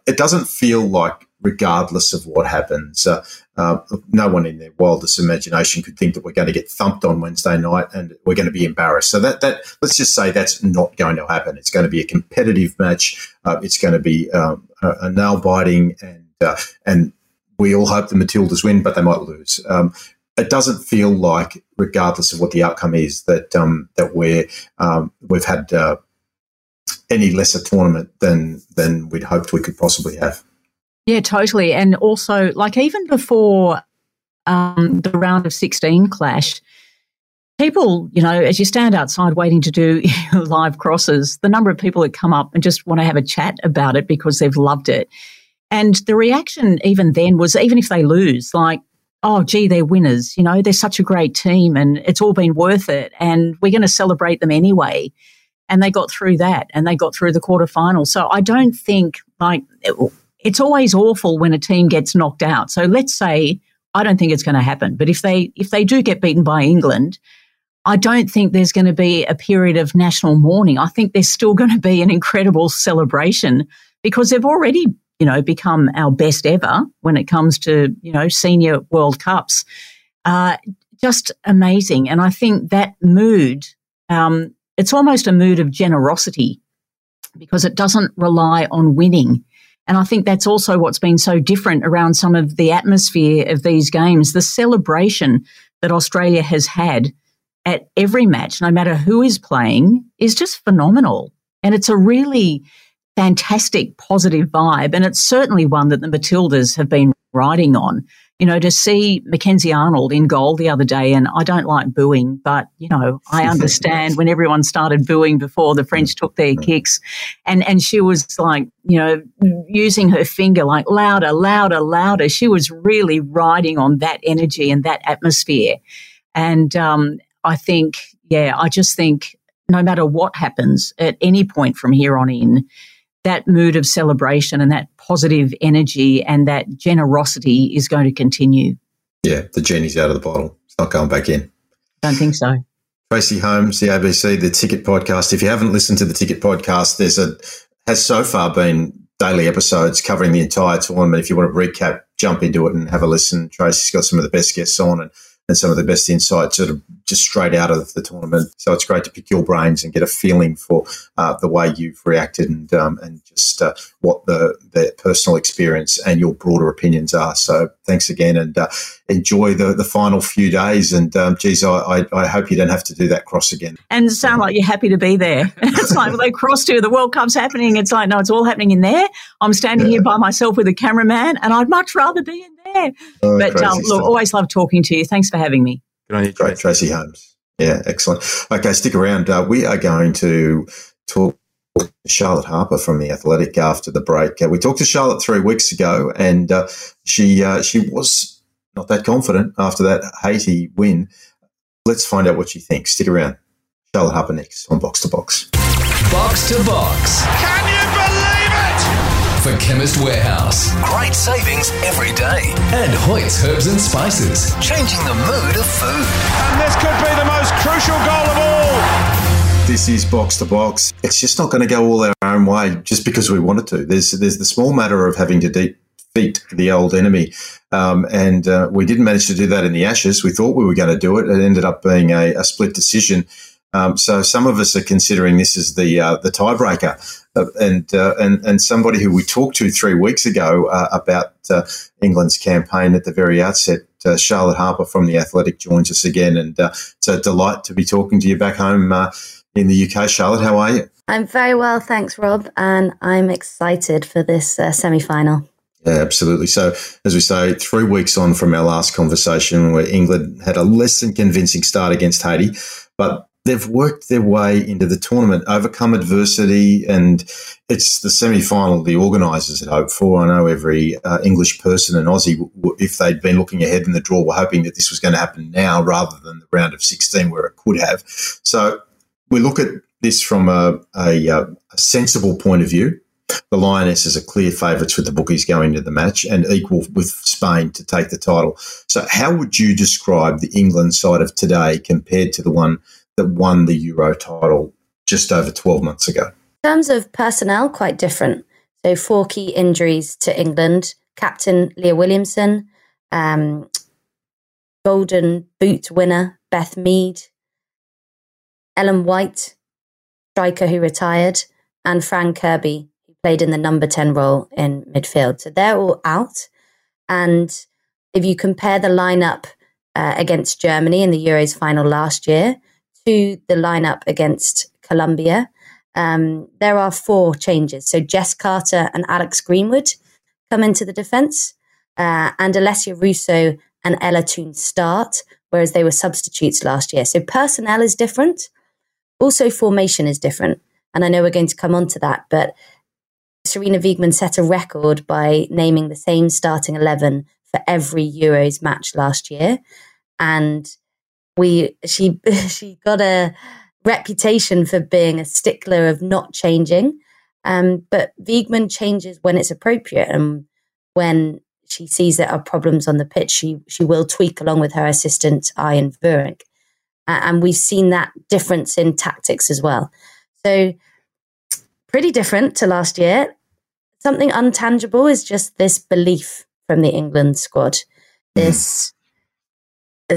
Speaker 3: It doesn't feel like, regardless of what happens, uh, uh, no one in their wildest imagination could think that we're going to get thumped on Wednesday night and we're going to be embarrassed. So that that let's just say that's not going to happen. It's going to be a competitive match. Uh, it's going to be um, a, a nail biting, and uh, and we all hope the Matildas win, but they might lose. Um, it doesn't feel like, regardless of what the outcome is, that um, that we're um, we've had uh, any lesser tournament than than we'd hoped we could possibly have.
Speaker 8: Yeah, totally. And also, like even before um, the round of sixteen clash, people, you know, as you stand outside waiting to do live crosses, the number of people that come up and just want to have a chat about it because they've loved it. And the reaction even then was even if they lose, like oh, gee, they're winners. You know, they're such a great team and it's all been worth it. And we're going to celebrate them anyway. And they got through that and they got through the quarterfinal. So I don't think like it's always awful when a team gets knocked out. So let's say I don't think it's going to happen, but if they if they do get beaten by England, I don't think there's going to be a period of national mourning. I think there's still going to be an incredible celebration because they've already you know, become our best ever when it comes to, you know, senior World Cups. Uh, just amazing. And I think that mood, um, it's almost a mood of generosity because it doesn't rely on winning. And I think that's also what's been so different around some of the atmosphere of these games. The celebration that Australia has had at every match, no matter who is playing, is just phenomenal. And it's a really fantastic positive vibe. And it's certainly one that the Matildas have been riding on. You know, to see Mackenzie Arnold in goal the other day, and I don't like booing, but, you know, I understand when everyone started booing before the French took their kicks. And, and she was like, you know, using her finger like louder, louder, louder. She was really riding on that energy and that atmosphere. And um, I think, yeah, I just think no matter what happens at any point from here on in, that mood of celebration and that positive energy and that generosity is going to continue.
Speaker 3: Yeah, the genie's out of the bottle. It's not going back in.
Speaker 8: Don't think so.
Speaker 3: Tracey Holmes, the ABC, the Ticket Podcast. If you haven't listened to the Ticket Podcast, there's a has so far been daily episodes covering the entire tournament. If you want to recap, jump into it and have a listen. Tracey's got some of the best guests on and and some of the best insights sort of just straight out of the tournament. So it's great to pick your brains and get a feeling for uh, the way you've reacted and um, and just uh, what the, the personal experience and your broader opinions are. So thanks again and uh, enjoy the, the final few days. And um, geez, I, I, I, hope you don't have to do that cross again.
Speaker 8: And sound like you're happy to be there. it's like well, they cross to the World Cup's happening. It's like no, it's all happening in there. I'm standing yeah. here by myself with a cameraman, and I'd much rather be in there. Oh, but um, look, always love talking to you. Thanks for having me.
Speaker 3: Good on you, Great, Tracey Holmes. Yeah, excellent. Okay, stick around. Uh, we are going to talk Charlotte Harpur from the Athletic after the break. Uh, we talked to Charlotte three weeks ago, and uh, she uh, she was not that confident after that Haiti win. Let's find out what she thinks. Stick around. Charlotte Harpur next on Box to Box.
Speaker 1: Box to Box.
Speaker 2: Can you believe it?
Speaker 1: For Chemist Warehouse. Great savings every day. And Hoyt's Herbs and Spices, changing the mood of food.
Speaker 2: And this could be the most crucial goal of all.
Speaker 3: This is box to box. It's just not going to go all our own way just because we wanted to. There's there's the small matter of having to defeat the old enemy, um, and uh, we didn't manage to do that in the Ashes. We thought we were going to do it. It ended up being a, a split decision. Um, so some of us are considering this as the uh, the tiebreaker, uh, and uh, and and somebody who we talked to three weeks ago uh, about uh, England's campaign at the very outset, uh, Charlotte Harpur from the Athletic joins us again, and it's a delight to be talking to you back home in the UK. Charlotte, how are you?
Speaker 9: I'm very well, thanks, Rob, and I'm excited for this semi final.
Speaker 3: Yeah, absolutely. So, as we say, three weeks on from our last conversation, where England had a less than convincing start against Haiti, but they've worked their way into the tournament, overcome adversity, and it's the semi final the organisers had hoped for. I know every uh, English person and Aussie, if they'd been looking ahead in the draw, were hoping that this was going to happen now rather than the round of 16 where it could have. So, we look at this from a, a, uh, a sensible point of view the Lionesses are clear favourites with the bookies going into the match and equal with Spain to take the title. So, how would you describe the England side of today compared to the one that won the Euro title just over 12 months ago?
Speaker 9: In terms of personnel, quite different. So, four key injuries to England captain Leah Williamson, um, Golden Boot winner Beth Mead, Ellen White, striker who retired, and Fran Kirby, who played in the number 10 role in midfield. So they're all out. And if you compare the lineup uh, against Germany in the Euros final last year to the lineup against Colombia, um, there are four changes. So Jess Carter and Alex Greenwood come into the defence, uh, and Alessia Russo and Ella Toone start, whereas they were substitutes last year. So personnel is different. Also, formation is different. And I know we're going to come on to that, but Sarina Wiegman set a record by naming the same starting 11 for every Euros match last year. And we she she got a reputation for being a stickler of not changing. Um, but Wiegman changes when it's appropriate and when she sees there are problems on the pitch, she she will tweak along with her assistant Arjan Veurink. Uh, and we've seen that difference in tactics as well. So pretty different to last year. Something untangible is just this belief from the England squad. This uh,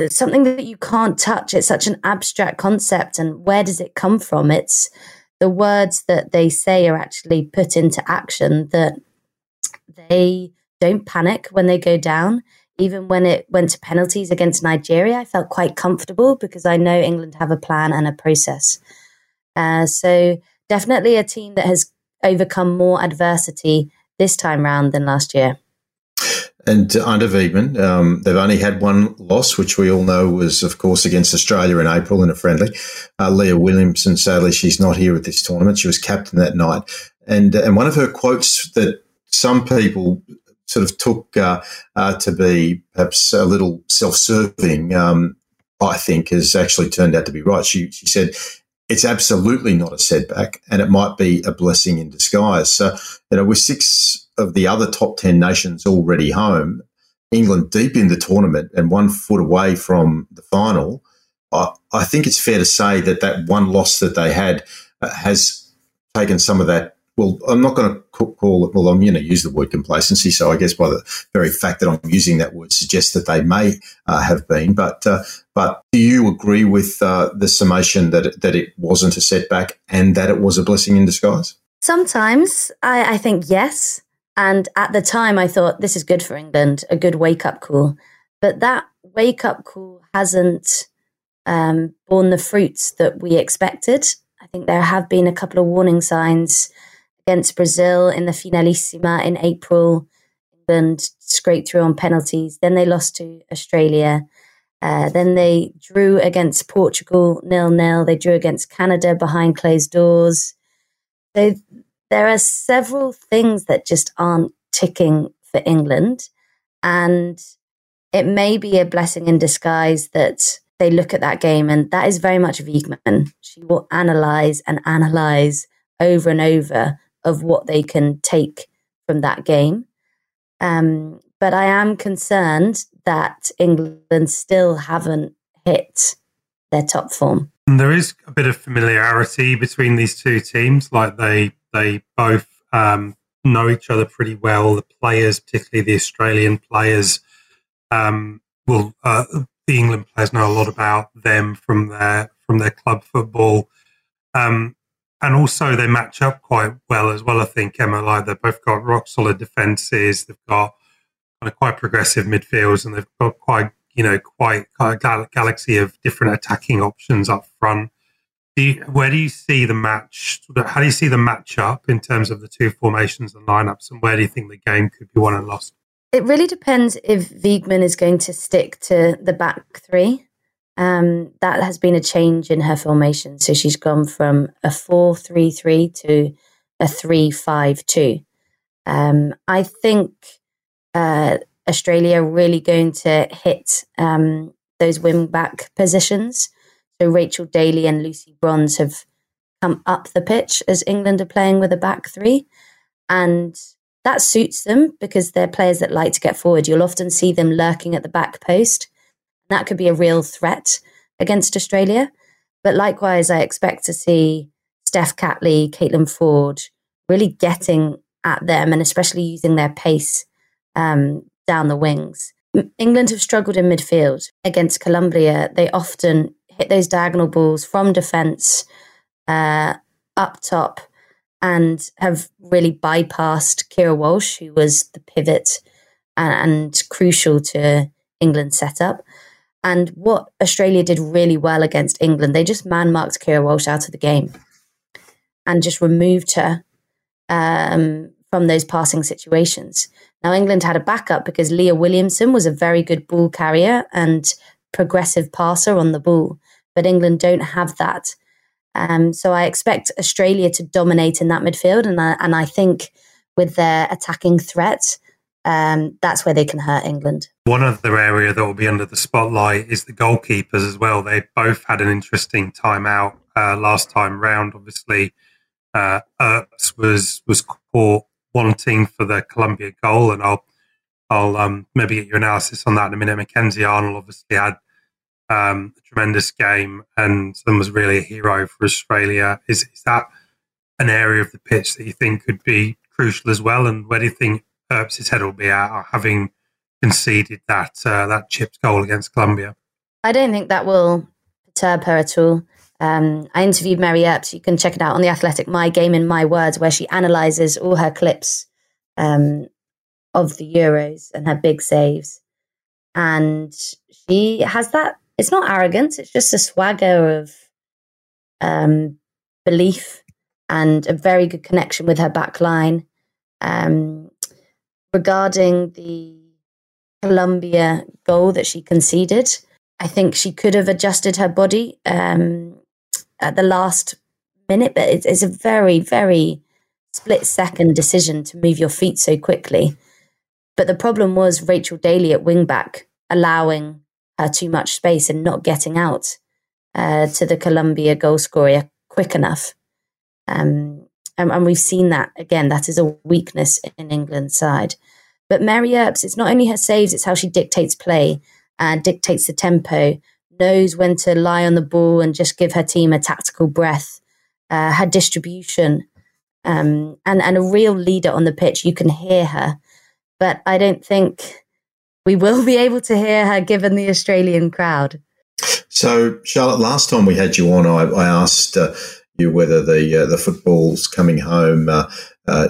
Speaker 9: something that you can't touch. It's such an abstract concept, and where does it come from? It's the words that they say are actually put into action. That they don't panic when they go down. Even when it went to penalties against Nigeria, I felt quite comfortable because I know England have a plan and a process. Uh, so definitely a team that has overcome more adversity this time round than last year.
Speaker 3: And under Wiegman, um, they've only had one loss, which we all know was, of course, against Australia in April in a friendly. Uh, Leah Williamson, sadly, she's not here at this tournament. She was captain that night. And, uh, and one of her quotes that some people sort of took uh, uh, to be perhaps a little self-serving, um, I think, has actually turned out to be right. She, she said, it's absolutely not a setback and it might be a blessing in disguise. So, you know, with six of the other top 10 nations already home, England deep in the tournament and one foot away from the final, I, I think it's fair to say that that one loss that they had uh, has taken some of that well, I'm not going to call it, well, I'm going to use the word complacency. So I guess by the very fact that I'm using that word suggests that they may uh, have been. But uh, but do you agree with uh, the summation that it, that it wasn't a setback and that it was a blessing in disguise?
Speaker 9: Sometimes I, I think yes. And at the time, I thought this is good for England, a good wake up call. But that wake up call hasn't um, borne the fruits that we expected. I think there have been a couple of warning signs against Brazil in the Finalissima in April. England scraped through on penalties. Then they lost to Australia. Uh, then they drew against Portugal nil nil. They drew against Canada behind closed doors. So there are several things that just aren't ticking for England, and it may be a blessing in disguise that they look at that game, and that is very much Wiegman. She will analyze and analyze over and over of what they can take from that game. Um, but I am concerned that England still haven't hit their top form.
Speaker 7: And there is a bit of familiarity between these two teams. Like they they both um, know each other pretty well. The players, particularly the Australian players, um, will uh, the England players know a lot about them from their from their club football. Um, and also they match up quite well as well. I think Emma, like they've both got rock solid defenses. They've got kind of quite progressive midfields, and they've got quite you know quite, quite a galaxy of different attacking options up front. Do you, where do you see the match? How do you see the match up in terms of the two formations and lineups, and where do you think the game could be won and lost?
Speaker 9: It really depends if Wiegman is going to stick to the back three. Um, that has been a change in her formation. So she's gone from a 4 3 3 to a 3 5 2. Um, I think uh, Australia really going to hit um, those wing back positions. So Rachel Daly and Lucy Bronze have come up the pitch as England are playing with a back three. And that suits them because they're players that like to get forward. You'll often see them lurking at the back post. That could be a real threat against Australia. But likewise, I expect to see Steph Catley, Caitlin Foord really getting at them and especially using their pace um, down the wings. England have struggled in midfield against Colombia. They often hit those diagonal balls from defence uh, up top and have really bypassed Keira Walsh, who was the pivot and, and crucial to England's setup. And what Australia did really well against England, they just man marked Keira Walsh out of the game and just removed her um, from those passing situations. Now, England had a backup because Leah Williamson was a very good ball carrier and progressive passer on the ball, but England don't have that. Um, so I expect Australia to dominate in that midfield, and I, and I think with their attacking threat, um, that's where they can hurt England.
Speaker 7: One other area that will be under the spotlight is the goalkeepers as well. They both had an interesting time out uh, last time round. Obviously, uh, was was caught wanting for the Colombia goal, and I'll I'll um, maybe get your analysis on that in a minute. Mackenzie Arnold obviously had um, a tremendous game and, was really a hero for Australia. Is is that an area of the pitch that you think could be crucial as well? And where do you think Earps' head will be at, having conceded that uh, that chipped goal against Colombia?
Speaker 9: I don't think that will perturb her at all. Um, I interviewed Mary Earps. You can check it out on the Athletic My Game in My Words, where she analyzes all her clips um, of the Euros and her big saves. And she has that. It's not arrogance. It's just a swagger of um, belief and a very good connection with her back line. Um, regarding the Colombia goal that she conceded, I think she could have adjusted her body um, at the last minute, but it's, it's a very, very split second decision to move your feet so quickly. But the problem was Rachel Daly at wingback allowing her too much space and not getting out uh, to the Colombia goal scorer quick enough. Um, and, and, we've seen that again. That is a weakness in England's side. But Mary Earps, it's not only her saves; it's how she dictates play and dictates the tempo knows when to lie on the ball and just give her team a tactical breath. Uh, her distribution um, and and a real leader on the pitch. You can hear her, but I don't think we will be able to hear her given the Australian crowd.
Speaker 3: So, Charlotte, last time we had you on, I, I asked uh, you whether the uh, the football's coming home uh, uh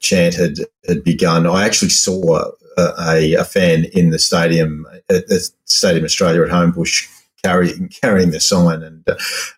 Speaker 3: chant had had begun. I actually saw a, a, fan in the stadium at Stadium Australia at Homebush carrying carrying the sign, and uh,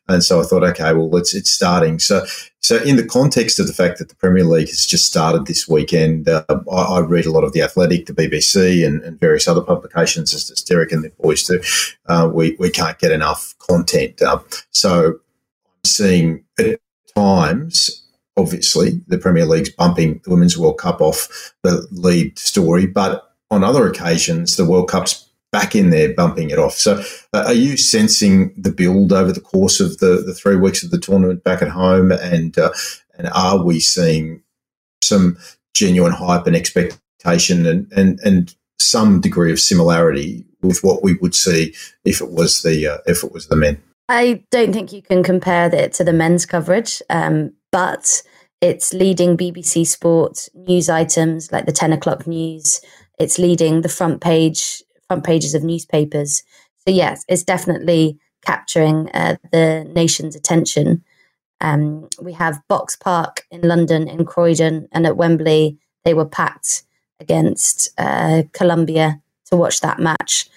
Speaker 3: and so I thought, okay, well, it's it's starting. So so in the context of the fact that the Premier League has just started this weekend, uh, I, I, read a lot of the Athletic, the BBC, and, and various other publications, as, as Derek and the boys do. Uh, we we can't get enough content, uh, so I'm seeing at times. Obviously, the Premier League's bumping the Women's World Cup off the lead story, but on other occasions, the World Cup's back in there bumping it off. So, uh, are you sensing the build over the course of the, the three weeks of the tournament back at home? And uh, and are we seeing some genuine hype and expectation and, and, and some degree of similarity with what we would see if it was the uh, if it was the men?
Speaker 9: I don't think you can compare it to the men's coverage, um, but it's leading BBC Sport news items like the 10 o'clock news. It's leading the front page front pages of newspapers. So yes, it's definitely capturing uh, the nation's attention. Um, we have Box Park in London, in Croydon, and at Wembley, they were packed against uh, Colombia to watch that match.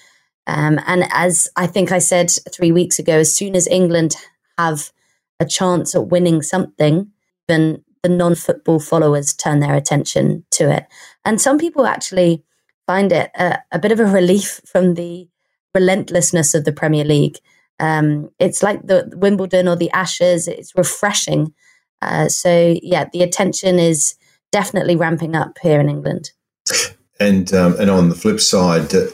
Speaker 9: Um, and as I think I said three weeks ago, as soon as England have a chance at winning something, then the non football followers turn their attention to it. And some people actually find it a, a bit of a relief from the relentlessness of the Premier League. Um, it's like the Wimbledon or the Ashes, it's refreshing. Uh, so, yeah, the attention is definitely ramping up here in England.
Speaker 3: And, um, and on the flip side, uh,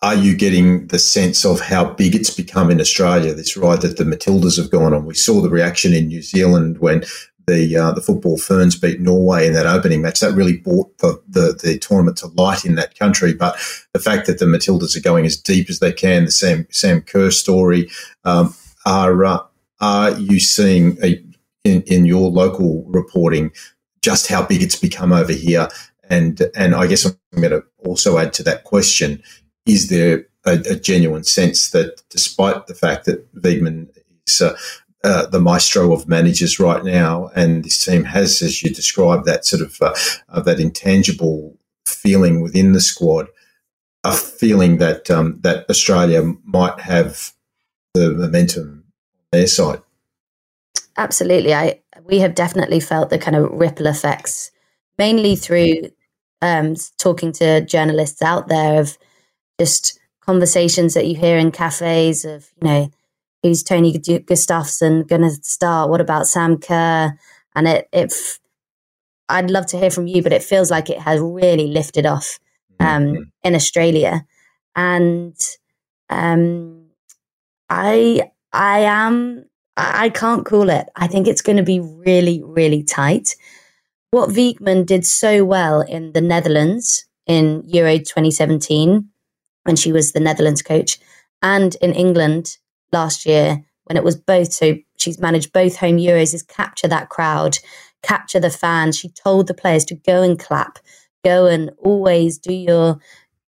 Speaker 3: are you getting the sense of how big it's become in Australia? This ride that the Matildas have gone on. We saw the reaction in New Zealand when the uh, the football ferns beat Norway in that opening match. That really brought the, the, the tournament to light in that country. But the fact that the Matildas are going as deep as they can, the Sam Sam Kerr story, um, are uh, are you seeing a, in in your local reporting just how big it's become over here? And and I guess I'm going to also add to that question: is there a, a genuine sense that, despite the fact that Wiegman is uh, uh, the maestro of managers right now, and this team has, as you described, that sort of uh, uh, that intangible feeling within the squad, a feeling that um, that Australia might have the momentum on their side.
Speaker 9: Absolutely, I we have definitely felt the kind of ripple effects, mainly through um, talking to journalists out there of just conversations that you hear in cafes of, you know, who's Tony Gustavsson going to start? What about Sam Kerr? And it, it, I'd love to hear from you, but it feels like it has really lifted off um, mm-hmm. in Australia. And um, I, I am, I can't call it. I think it's going to be really, really tight. What Wiegman did so well in the Netherlands in Euro 2017 when she was the Netherlands coach, and in England last year when it was both. So she's managed both home Euros, is capture that crowd, capture the fans. She told the players to go and clap, go and always do your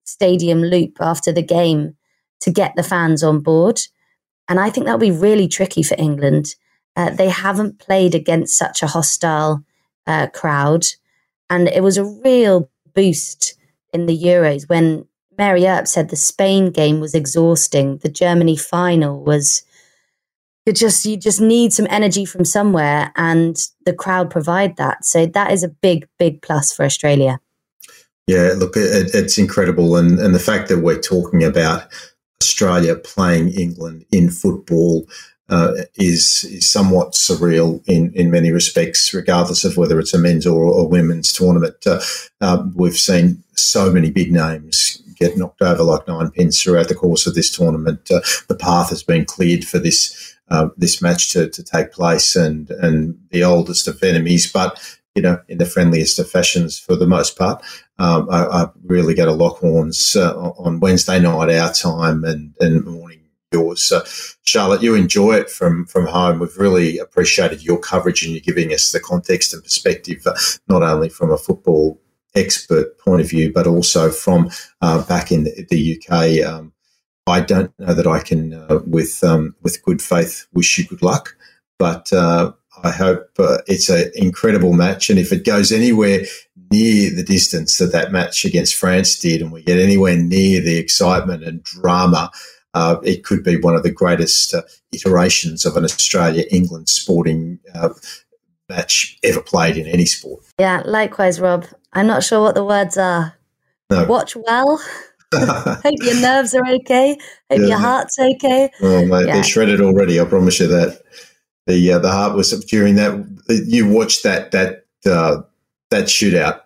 Speaker 9: stadium loop after the game to get the fans on board. And I think that'll be really tricky for England. Uh, they haven't played against such a hostile uh, crowd. And it was a real boost in the Euros when Mary Earp said the Spain game was exhausting. The Germany final was you just you just need some energy from somewhere, and the crowd provide that. So that is a big big plus for Australia.
Speaker 3: Yeah, look, it, it's incredible, and and the fact that we're talking about Australia playing England in football. Uh, is is somewhat surreal in, in many respects, regardless of whether it's a men's or a women's tournament. Uh, uh, we've seen so many big names get knocked over like nine pins throughout the course of this tournament. Uh, the path has been cleared for this uh, this match to, to take place, and and the oldest of enemies, but you know, in the friendliest of fashions for the most part. Um, I, I, really go to Lockhorns uh, on Wednesday night our time and and morning yours. So, Charlotte, you enjoy it from from home. We've really appreciated your coverage and you're giving us the context and perspective, uh, not only from a football expert point of view, but also from uh, back in the, UK. Um, I don't know that I can, uh, with um, with good faith, wish you good luck, but uh, I hope uh, it's an incredible match. And if it goes anywhere near the distance that that match against France did, and we get anywhere near the excitement and drama. Uh, it could be one of the greatest uh, iterations of an Australia England sporting match ever played in any sport.
Speaker 9: Yeah, likewise, Rob. I'm not sure what the words are. No. Watch well. Hope your nerves are okay. Hope yeah. your heart's okay.
Speaker 3: Oh, mate, yeah. they're shredded already. I promise you that. The uh, the heart was during that. You watched that that uh, that shootout,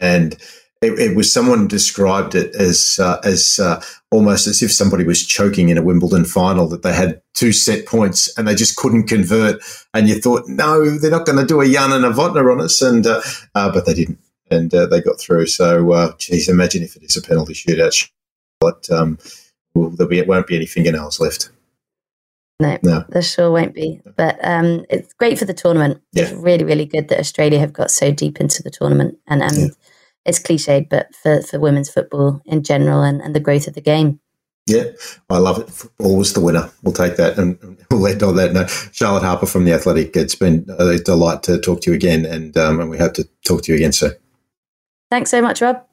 Speaker 3: and it, it, was someone described it as uh, as uh, almost as if somebody was choking in a Wimbledon final that they had two set points and they just couldn't convert, and you thought, no, they're not going to do a Jana Novotna on us, and uh, uh, but they didn't and uh, they got through. So, uh, geez, imagine if it is a penalty shootout. But um, well, there be, won't be any fingernails left.
Speaker 9: No, no, there sure won't be. But um, it's great for the tournament. Yeah. It's really, really good that Australia have got so deep into the tournament. And um, yeah. It's cliched, but for, for women's football in general and, and the growth of the game.
Speaker 3: Yeah, I love it. Football was the winner. We'll take that, and we'll end on that. No, Charlotte Harpur from the Athletic. It's been a delight to talk to you again, and um, and we hope to talk to you again soon.
Speaker 9: Thanks so much, Rob.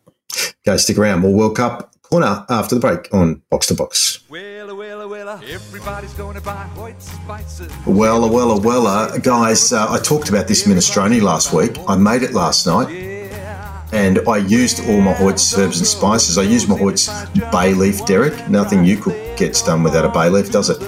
Speaker 3: Okay, stick around. More World Cup corner after the break on Box to Box.
Speaker 1: Wella, wella, wella. Everybody's going to buy Hoyt spices.
Speaker 3: Well, well, well, guys, uh, I talked about this minestrone last week. I made it last night. And I used all my Hoyt's herbs and spices. I used my Hoyt's bay leaf, Derek. Nothing you cook gets done without a bay leaf, does it?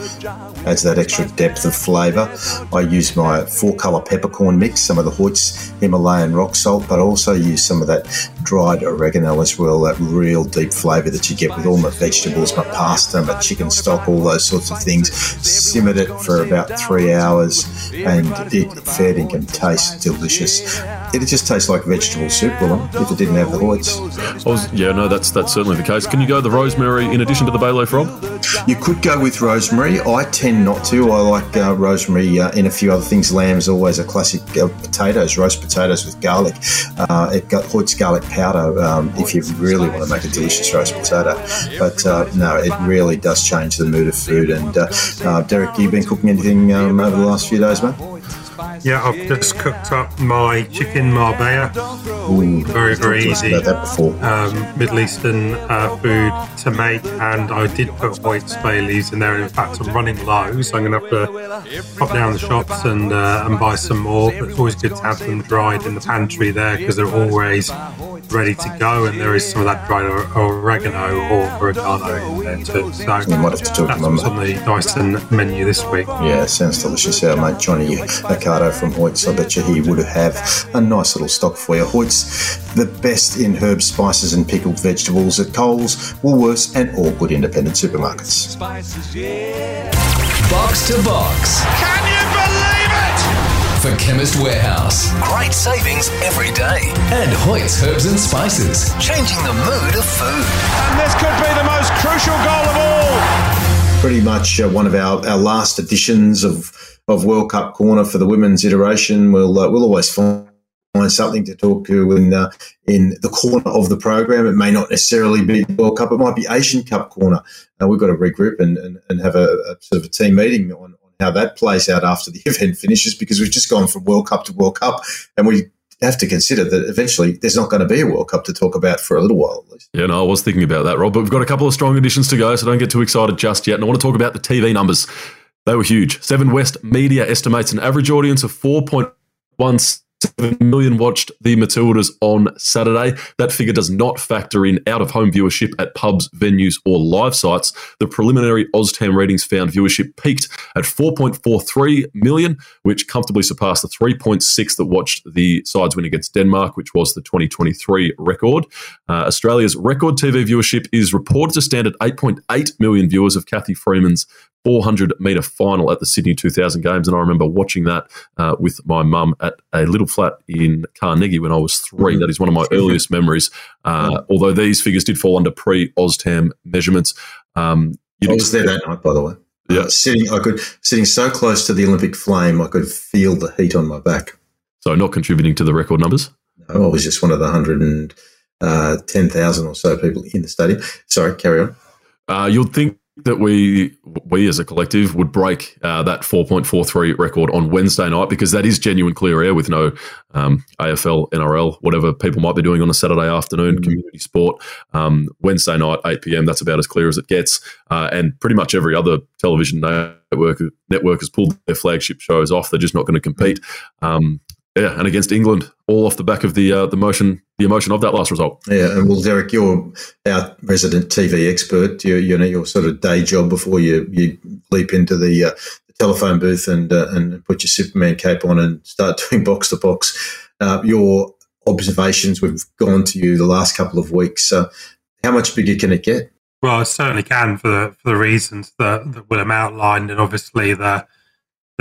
Speaker 3: Adds that extra depth of flavour. I use my four colour peppercorn mix, some of the Hoyt's Himalayan rock salt, but also use some of that dried oregano as well, that real deep flavour that you get with all my vegetables, my pasta, my chicken stock, all those sorts of things. Simmered it for about three hours and it fed and can taste delicious. It just tastes like vegetable soup, Willem, if it didn't have the Hoyts.
Speaker 5: Yeah, no, that's that's certainly the case. Can you go the rosemary in addition to the bay leaf, Rob?
Speaker 3: You could go with rosemary. I tend not to. I like uh, rosemary uh, in a few other things. Lamb's always a classic. Uh, potatoes, roast potatoes with garlic. Uh, it got Hoyt's garlic powder um, if you really want to make a delicious roast potato. But uh, no, it really does change the mood of food. And uh, Derek, you been cooking anything um, over the last few days, mate?
Speaker 7: Yeah, I've just cooked up my chicken marbella.
Speaker 3: Ooh,
Speaker 7: very, very easy.
Speaker 3: About that before.
Speaker 7: Um, Middle Eastern uh, food to make, and I did put white bay leaves in there. In fact, I'm running low, so I'm going to have to pop down the shops and uh, and buy some more. But it's always good to have them dried in the pantry there because they're always ready to go, and there is some of that dried oregano or oregano in there too. So
Speaker 3: you might have to talk
Speaker 7: that's what's on the Dyson menu this week.
Speaker 3: Yeah, it sounds delicious. Our mate Johnny Accardo from Hoyts, I bet you he would have a nice little stock for you. Hoyts, the best in herbs, spices, and pickled vegetables at Coles, Woolworths, and all good independent supermarkets.
Speaker 1: Box to box.
Speaker 2: Can you believe it?
Speaker 1: For Chemist Warehouse. Great savings every day. And Hoyt's Herbs and Spices. Changing the mood of food.
Speaker 2: And this could be the most crucial goal of all.
Speaker 3: Pretty much uh, one of our, our last editions of, of World Cup Corner for the women's iteration. We'll, uh, we'll always find find something to talk to in uh, in the corner of the program. It may not necessarily be World Cup; it might be Asian Cup corner. Uh, we've got to regroup and, and, and have a, a, sort of a team meeting on, on how that plays out after the event finishes, because we've just gone from World Cup to World Cup, and we have to consider that eventually there's not going to be a World Cup to talk about for a little while at least.
Speaker 5: Yeah, no, I was thinking about that, Rob. But we've got a couple of strong additions to go, so don't get too excited just yet. And I want to talk about the TV numbers. They were huge. Seven West Media estimates an average audience of 4.1 7 million watched the Matildas on Saturday. That figure does not factor in out of home viewership at pubs, venues, or live sites. The preliminary OzTam ratings found viewership peaked at 4.43 million, which comfortably surpassed the 3.6 that watched the sides win against Denmark, which was the 2023 record. Uh, Australia's record TV viewership is reported to stand at 8.8 million viewers of Cathy Freeman's 400 metre final at the Sydney 2000 Games. And I remember watching that uh, with my mum at a little flat in Carnegie when I was 3 That is one of my earliest memories. Uh, although these figures did fall under pre OzTam measurements. Um,
Speaker 3: I was there that night, by the way.
Speaker 5: Yeah.
Speaker 3: Uh, sitting, I could sitting so close to the Olympic flame, I could feel the heat on my back.
Speaker 5: So not contributing to the record numbers.
Speaker 3: No, I was just one of the hundred and uh, ten thousand or so people in the stadium. Sorry, carry on.
Speaker 5: Uh, you'd think that we we as a collective would break uh, that 4.43 record on Wednesday night because that is genuine clear air with no um, AFL, NRL, whatever people might be doing on a Saturday afternoon,
Speaker 3: Mm.
Speaker 5: community sport. Um, Wednesday night, 8 p.m. That's about as clear as it gets, uh, and pretty much every other television network network has pulled their flagship shows off. They're just not going to compete. Um, yeah, and against England, all off the back of the uh, the motion, the emotion of that last result.
Speaker 3: Yeah, and well, Derek, you're our resident TV expert. You, you know your sort of day job before you you leap into the, uh, the telephone booth and uh, and put your Superman cape on and start doing box to box. Uh, your observations we've gone to you the last couple of weeks. Uh, how much bigger can it get?
Speaker 7: Well, it certainly can for the for the reasons that, that Willem outlined, and obviously the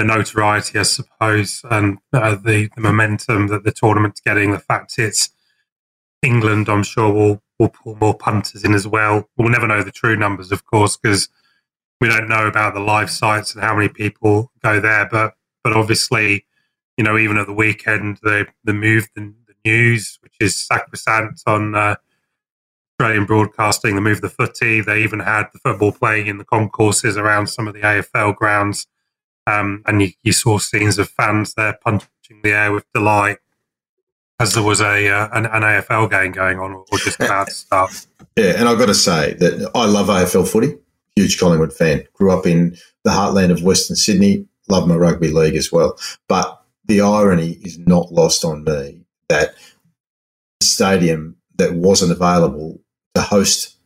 Speaker 7: the notoriety, I suppose, and uh, the the momentum that the tournament's getting. The fact it's England, I'm sure will will pull more punters in as well. We'll never know the true numbers, of course, because we don't know about the live sites and how many people go there. But but obviously, you know, even at the weekend, the the move, the, the news, which is sacrosanct on. Uh, Australian broadcasting. They moved the footy. They even had the football playing in the concourses around some of the AFL grounds. Um, and you, you, saw scenes of fans there punching the air with delight as there was a uh, an, an, AFL game going on, or just about stuff.
Speaker 3: Yeah, and I've got to say that I love AFL footy. Huge Collingwood fan. Grew up in the heartland of Western Sydney. Love my rugby league as well. But the irony is not lost on me that the stadium that wasn't available to host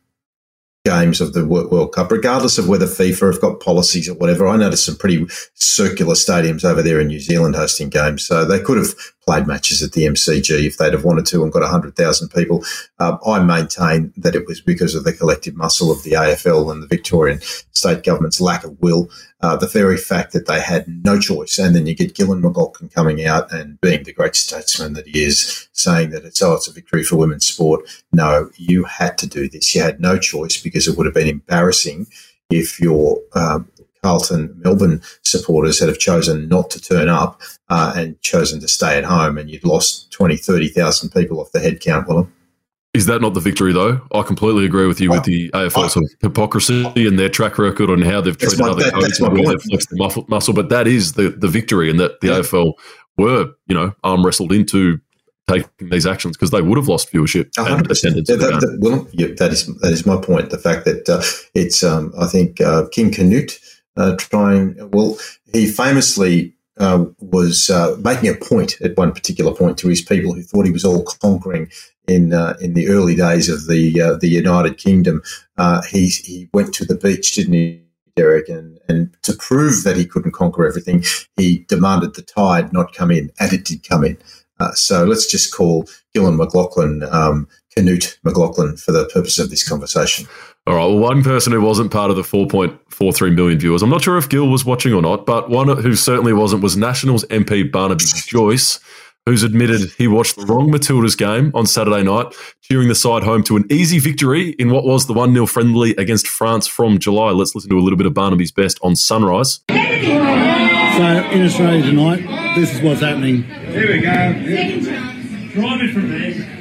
Speaker 3: games of the World Cup, regardless of whether FIFA have got policies or whatever. I noticed some pretty circular stadiums over there in New Zealand hosting games, so they could have played matches at the MCG if they'd have wanted to and got 100,000 people. Um, I maintain that it was because of the collective muscle of the AFL and the Victorian state government's lack of will. Uh, the very fact that they had no choice, and then you get Gillon McLachlan coming out and being the great statesman that he is, saying that it's oh, it's a victory for women's sport. No, you had to do this. You had no choice because it would have been embarrassing if your um, Carlton Melbourne supporters that have chosen not to turn up uh, and chosen to stay at home, and you'd lost 20, 30,000 people off the head count, Willem.
Speaker 5: Is that not the victory, though? I completely agree with you with the AFL sort of hypocrisy and their track record on how they've treated my, other that, coaches and where they've flexed the muscle, muscle. But that is the, the victory, and that the yeah. AFL were, you know, arm wrestled into taking these actions because they would have lost viewership 100%. and attendance.
Speaker 3: Yeah, that, that, well, yeah, that is that is my point. The fact that uh, it's, um, I think, uh, King Canute uh, trying. Well, he famously uh, was uh, making a point at one particular point to his people who thought he was all conquering in uh, in the early days of the uh, the United Kingdom. Uh, he he went to the beach, didn't he? Derek, and, and to prove that he couldn't conquer everything, he demanded the tide not come in, and it did come in. Uh, so let's just call Gillon McLachlan um, Canute McLachlan for the purpose of this conversation.
Speaker 5: All right. Well, one person who wasn't part of the 4.43 million viewers, I'm not sure if Gil was watching or not, but one who certainly wasn't was Nationals MP Barnaby Joyce, who's admitted he watched the wrong Matildas game on Saturday night, cheering the side home to an easy victory in what was the 1 0 friendly against France from July. Let's listen to a little bit of Barnaby's best on Sunrise.
Speaker 10: So, in Australia tonight, this is what's happening. Here we go. Driving from there.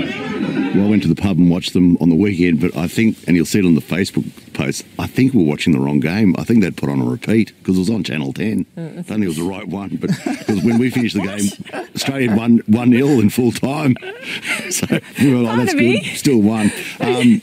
Speaker 11: Well, I went to the pub and watched them on the weekend, but I think, and you'll see it on the Facebook post, I think we're watching the wrong game. I think they'd put on a repeat because it was on Channel 10. I don't think it was the right one, but because when we finished the game, Australia won 1 0 in full time. So we were like, that's good. Still won. Um,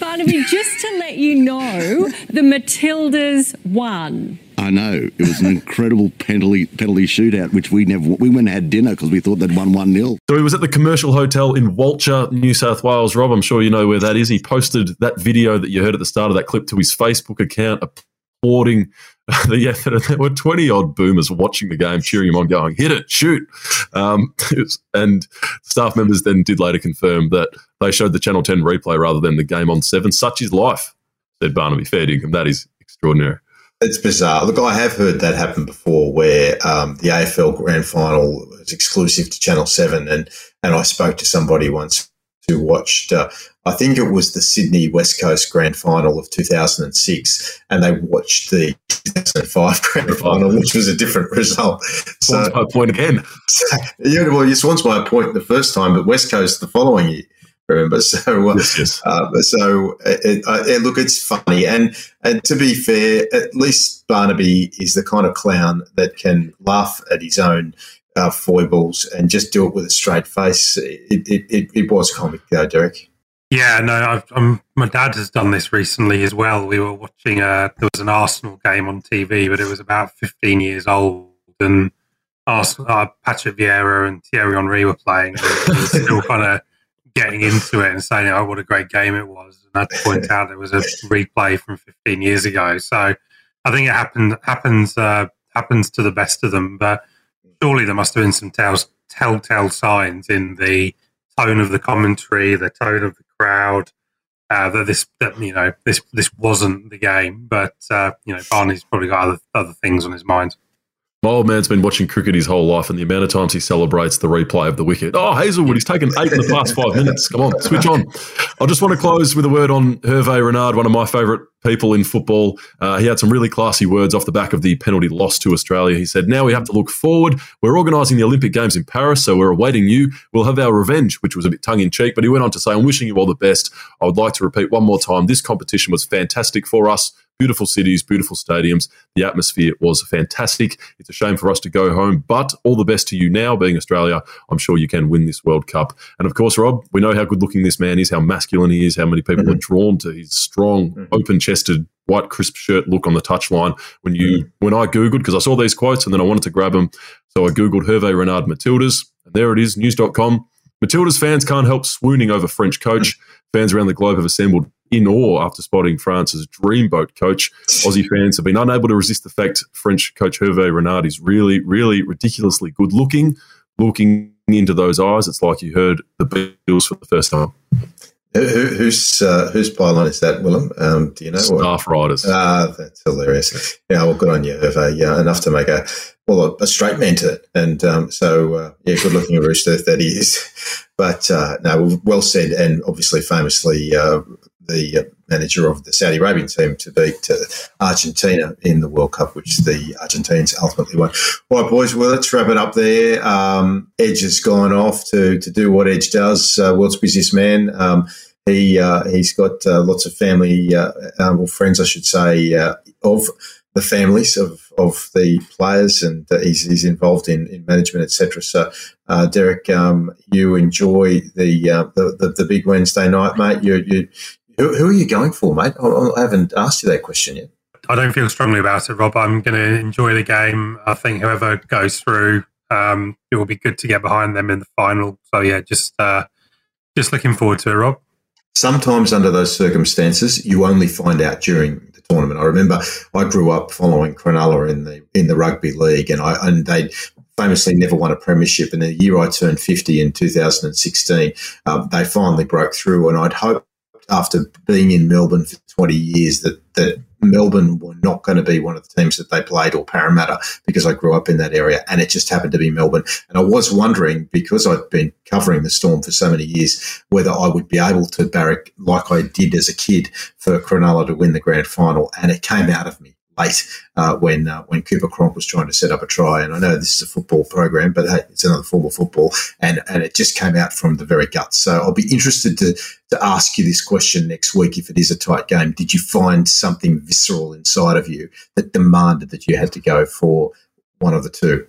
Speaker 12: Barnaby, just to let you know, the Matildas won.
Speaker 11: I know it was an incredible penalty penalty shootout, which we never we went and had dinner because we thought they'd won one 0
Speaker 5: So he was at the Commercial Hotel in Walcha, New South Wales. Rob, I'm sure you know where that is. He posted that video that you heard at the start of that clip to his Facebook account, applauding the effort. There were 20 odd boomers watching the game, cheering him on, going, "Hit it, shoot!" Um, and staff members then did later confirm that they showed the Channel 10 replay rather than the game on Seven. Such is life, said Barnaby. Fair. That is extraordinary.
Speaker 3: It's bizarre. Look, I have heard that happen before, where um, the AFL Grand Final was exclusive to Channel Seven, and and I spoke to somebody once who watched. Uh, I think it was the Sydney West Coast Grand Final of 2006, and they watched the 2005 Grand Final, which was a different result.
Speaker 5: So, my point again.
Speaker 3: yeah, well, you swans my point the first time, but West Coast the following year remember. So, uh, yes, yes. Uh, so it, uh, it, look, it's funny, and and to be fair, at least Barnaby is the kind of clown that can laugh at his own uh, foibles and just do it with a straight face. It it, it, it was comic, though, Derek.
Speaker 7: Yeah, no, I've um, my dad has done this recently as well. We were watching a uh, there was an Arsenal game on TV, but it was about 15 years old, and Arsenal, uh, Patrick Vieira and Thierry Henry were playing. And still kind of getting into it and saying, "Oh, what a great game it was," and I had to point out there was a replay from 15 years ago. So I think it happened happens uh, happens to the best of them, but surely there must have been some tell- telltale signs in the tone of the commentary, the tone of the crowd. Uh, that this, that you know, this this wasn't the game, but uh, you know, Barney's probably got other other things on his mind.
Speaker 5: My old man's been watching cricket his whole life, and the amount of times he celebrates the replay of the wicket. Oh, Hazlewood, he's taken eight in the past five minutes. Come on, switch on. I just want to close with a word on Hervé Renard, one of my favourite people in football. Uh, he had some really classy words off the back of the penalty loss to Australia. He said, Now we have to look forward. We're organising the Olympic Games in Paris, so we're awaiting you. We'll have our revenge, which was a bit tongue in cheek. But he went on to say, I'm wishing you all the best. I would like to repeat one more time this competition was fantastic for us beautiful cities, beautiful stadiums. The atmosphere was fantastic. It's a shame for us to go home, but all the best to you now, being Australia. I'm sure you can win this World Cup. And of course, Rob, we know how good looking this man is, how masculine he is, how many people mm-hmm. are drawn to his strong, mm-hmm. open chested, white, crisp shirt look on the touchline. When you, mm-hmm. when I Googled, because I saw these quotes and then I wanted to grab them, so I Googled Hervé Renard Matildas, and there it is, news.com. Matildas fans can't help swooning over French coach. Fans around the globe have assembled in awe after spotting France's dreamboat coach. Aussie fans have been unable to resist the fact French coach Hervé Renard is really, really ridiculously good looking. Looking into those eyes, it's like you heard the Beatles for the first time.
Speaker 3: Who, who's uh, whose pylon is that, Willem? Um, do you know?
Speaker 5: Staff riders.
Speaker 3: Ah, that's hilarious. Yeah, well, good on you, Hervé. Yeah, enough to make a well a, a straight man to it, and um, so uh, yeah, good looking rooster that he is. But uh, no, well said, and obviously famously uh, the uh, manager of the Saudi Arabian team to beat uh, Argentina in the World Cup, which the Argentines ultimately won. All right, boys, well, let's wrap it up there. Um, Edge has gone off to, to do what Edge does, uh, world's busiest man. Um, he, uh, he's got uh, lots of family, uh, um, or friends, I should say, of the families of, of the players, and uh, he's, he's involved in, in management, etc. So, uh, Derek, um, you enjoy the, uh, the, the, the big Wednesday night, mate. You you who, who are you going for, mate? I, haven't asked you that question yet.
Speaker 7: I don't feel strongly about it, Rob. I'm going to enjoy the game. I think whoever goes through, um, it will be good to get behind them in the final. So yeah, just uh, just looking forward to it, Rob.
Speaker 3: Sometimes under those circumstances, you only find out during the tournament. I remember I grew up following Cronulla in the in the rugby league, and I and they famously never won a premiership. And the year I turned 50 in 2016, um, they finally broke through. And I'd hope after being in Melbourne for 20 years that, that Melbourne were not going to be one of the teams that they played or Parramatta because I grew up in that area and it just happened to be Melbourne. And I was wondering, because I'd been covering the Storm for so many years, whether I would be able to barrack like I did as a kid for Cronulla to win the grand final. And it came out of me late uh, when uh, when Cooper Cronk was trying to set up a try. And I know this is a football program, but hey, it's another form of football, and and it just came out from the very guts. So I'll be interested to to ask you this question next week if it is a tight game. Did you find something visceral inside of you that demanded that you had to go for one of the two?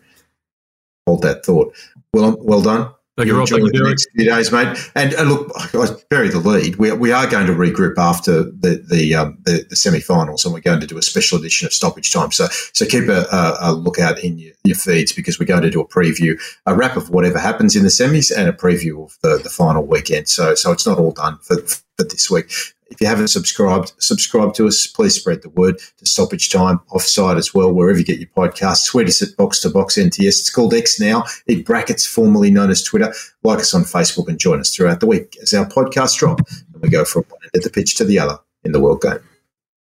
Speaker 3: Hold that thought. Well, well done.
Speaker 5: Thank you, Rob. Thank you,
Speaker 3: the next few days, mate. And, and look, I bury the lead. We, we are going to regroup after the the, um, the, the semi-finals, and we're going to do a special edition of Stoppage Time. So so keep a, a, a lookout in your, your, feeds because we're going to do a preview, a wrap of whatever happens in the semis, and a preview of the, the final weekend. So so it's not all done for, for this week. If you haven't subscribed, subscribe to us. Please spread the word to Stoppage Time, offside as well, wherever you get your podcasts. Tweet us at Box to Box NTS. It's called X now, in brackets, formerly known as Twitter. Like us on Facebook and join us throughout the week as our podcasts drop and we go from one end of the pitch to the other in the World Game.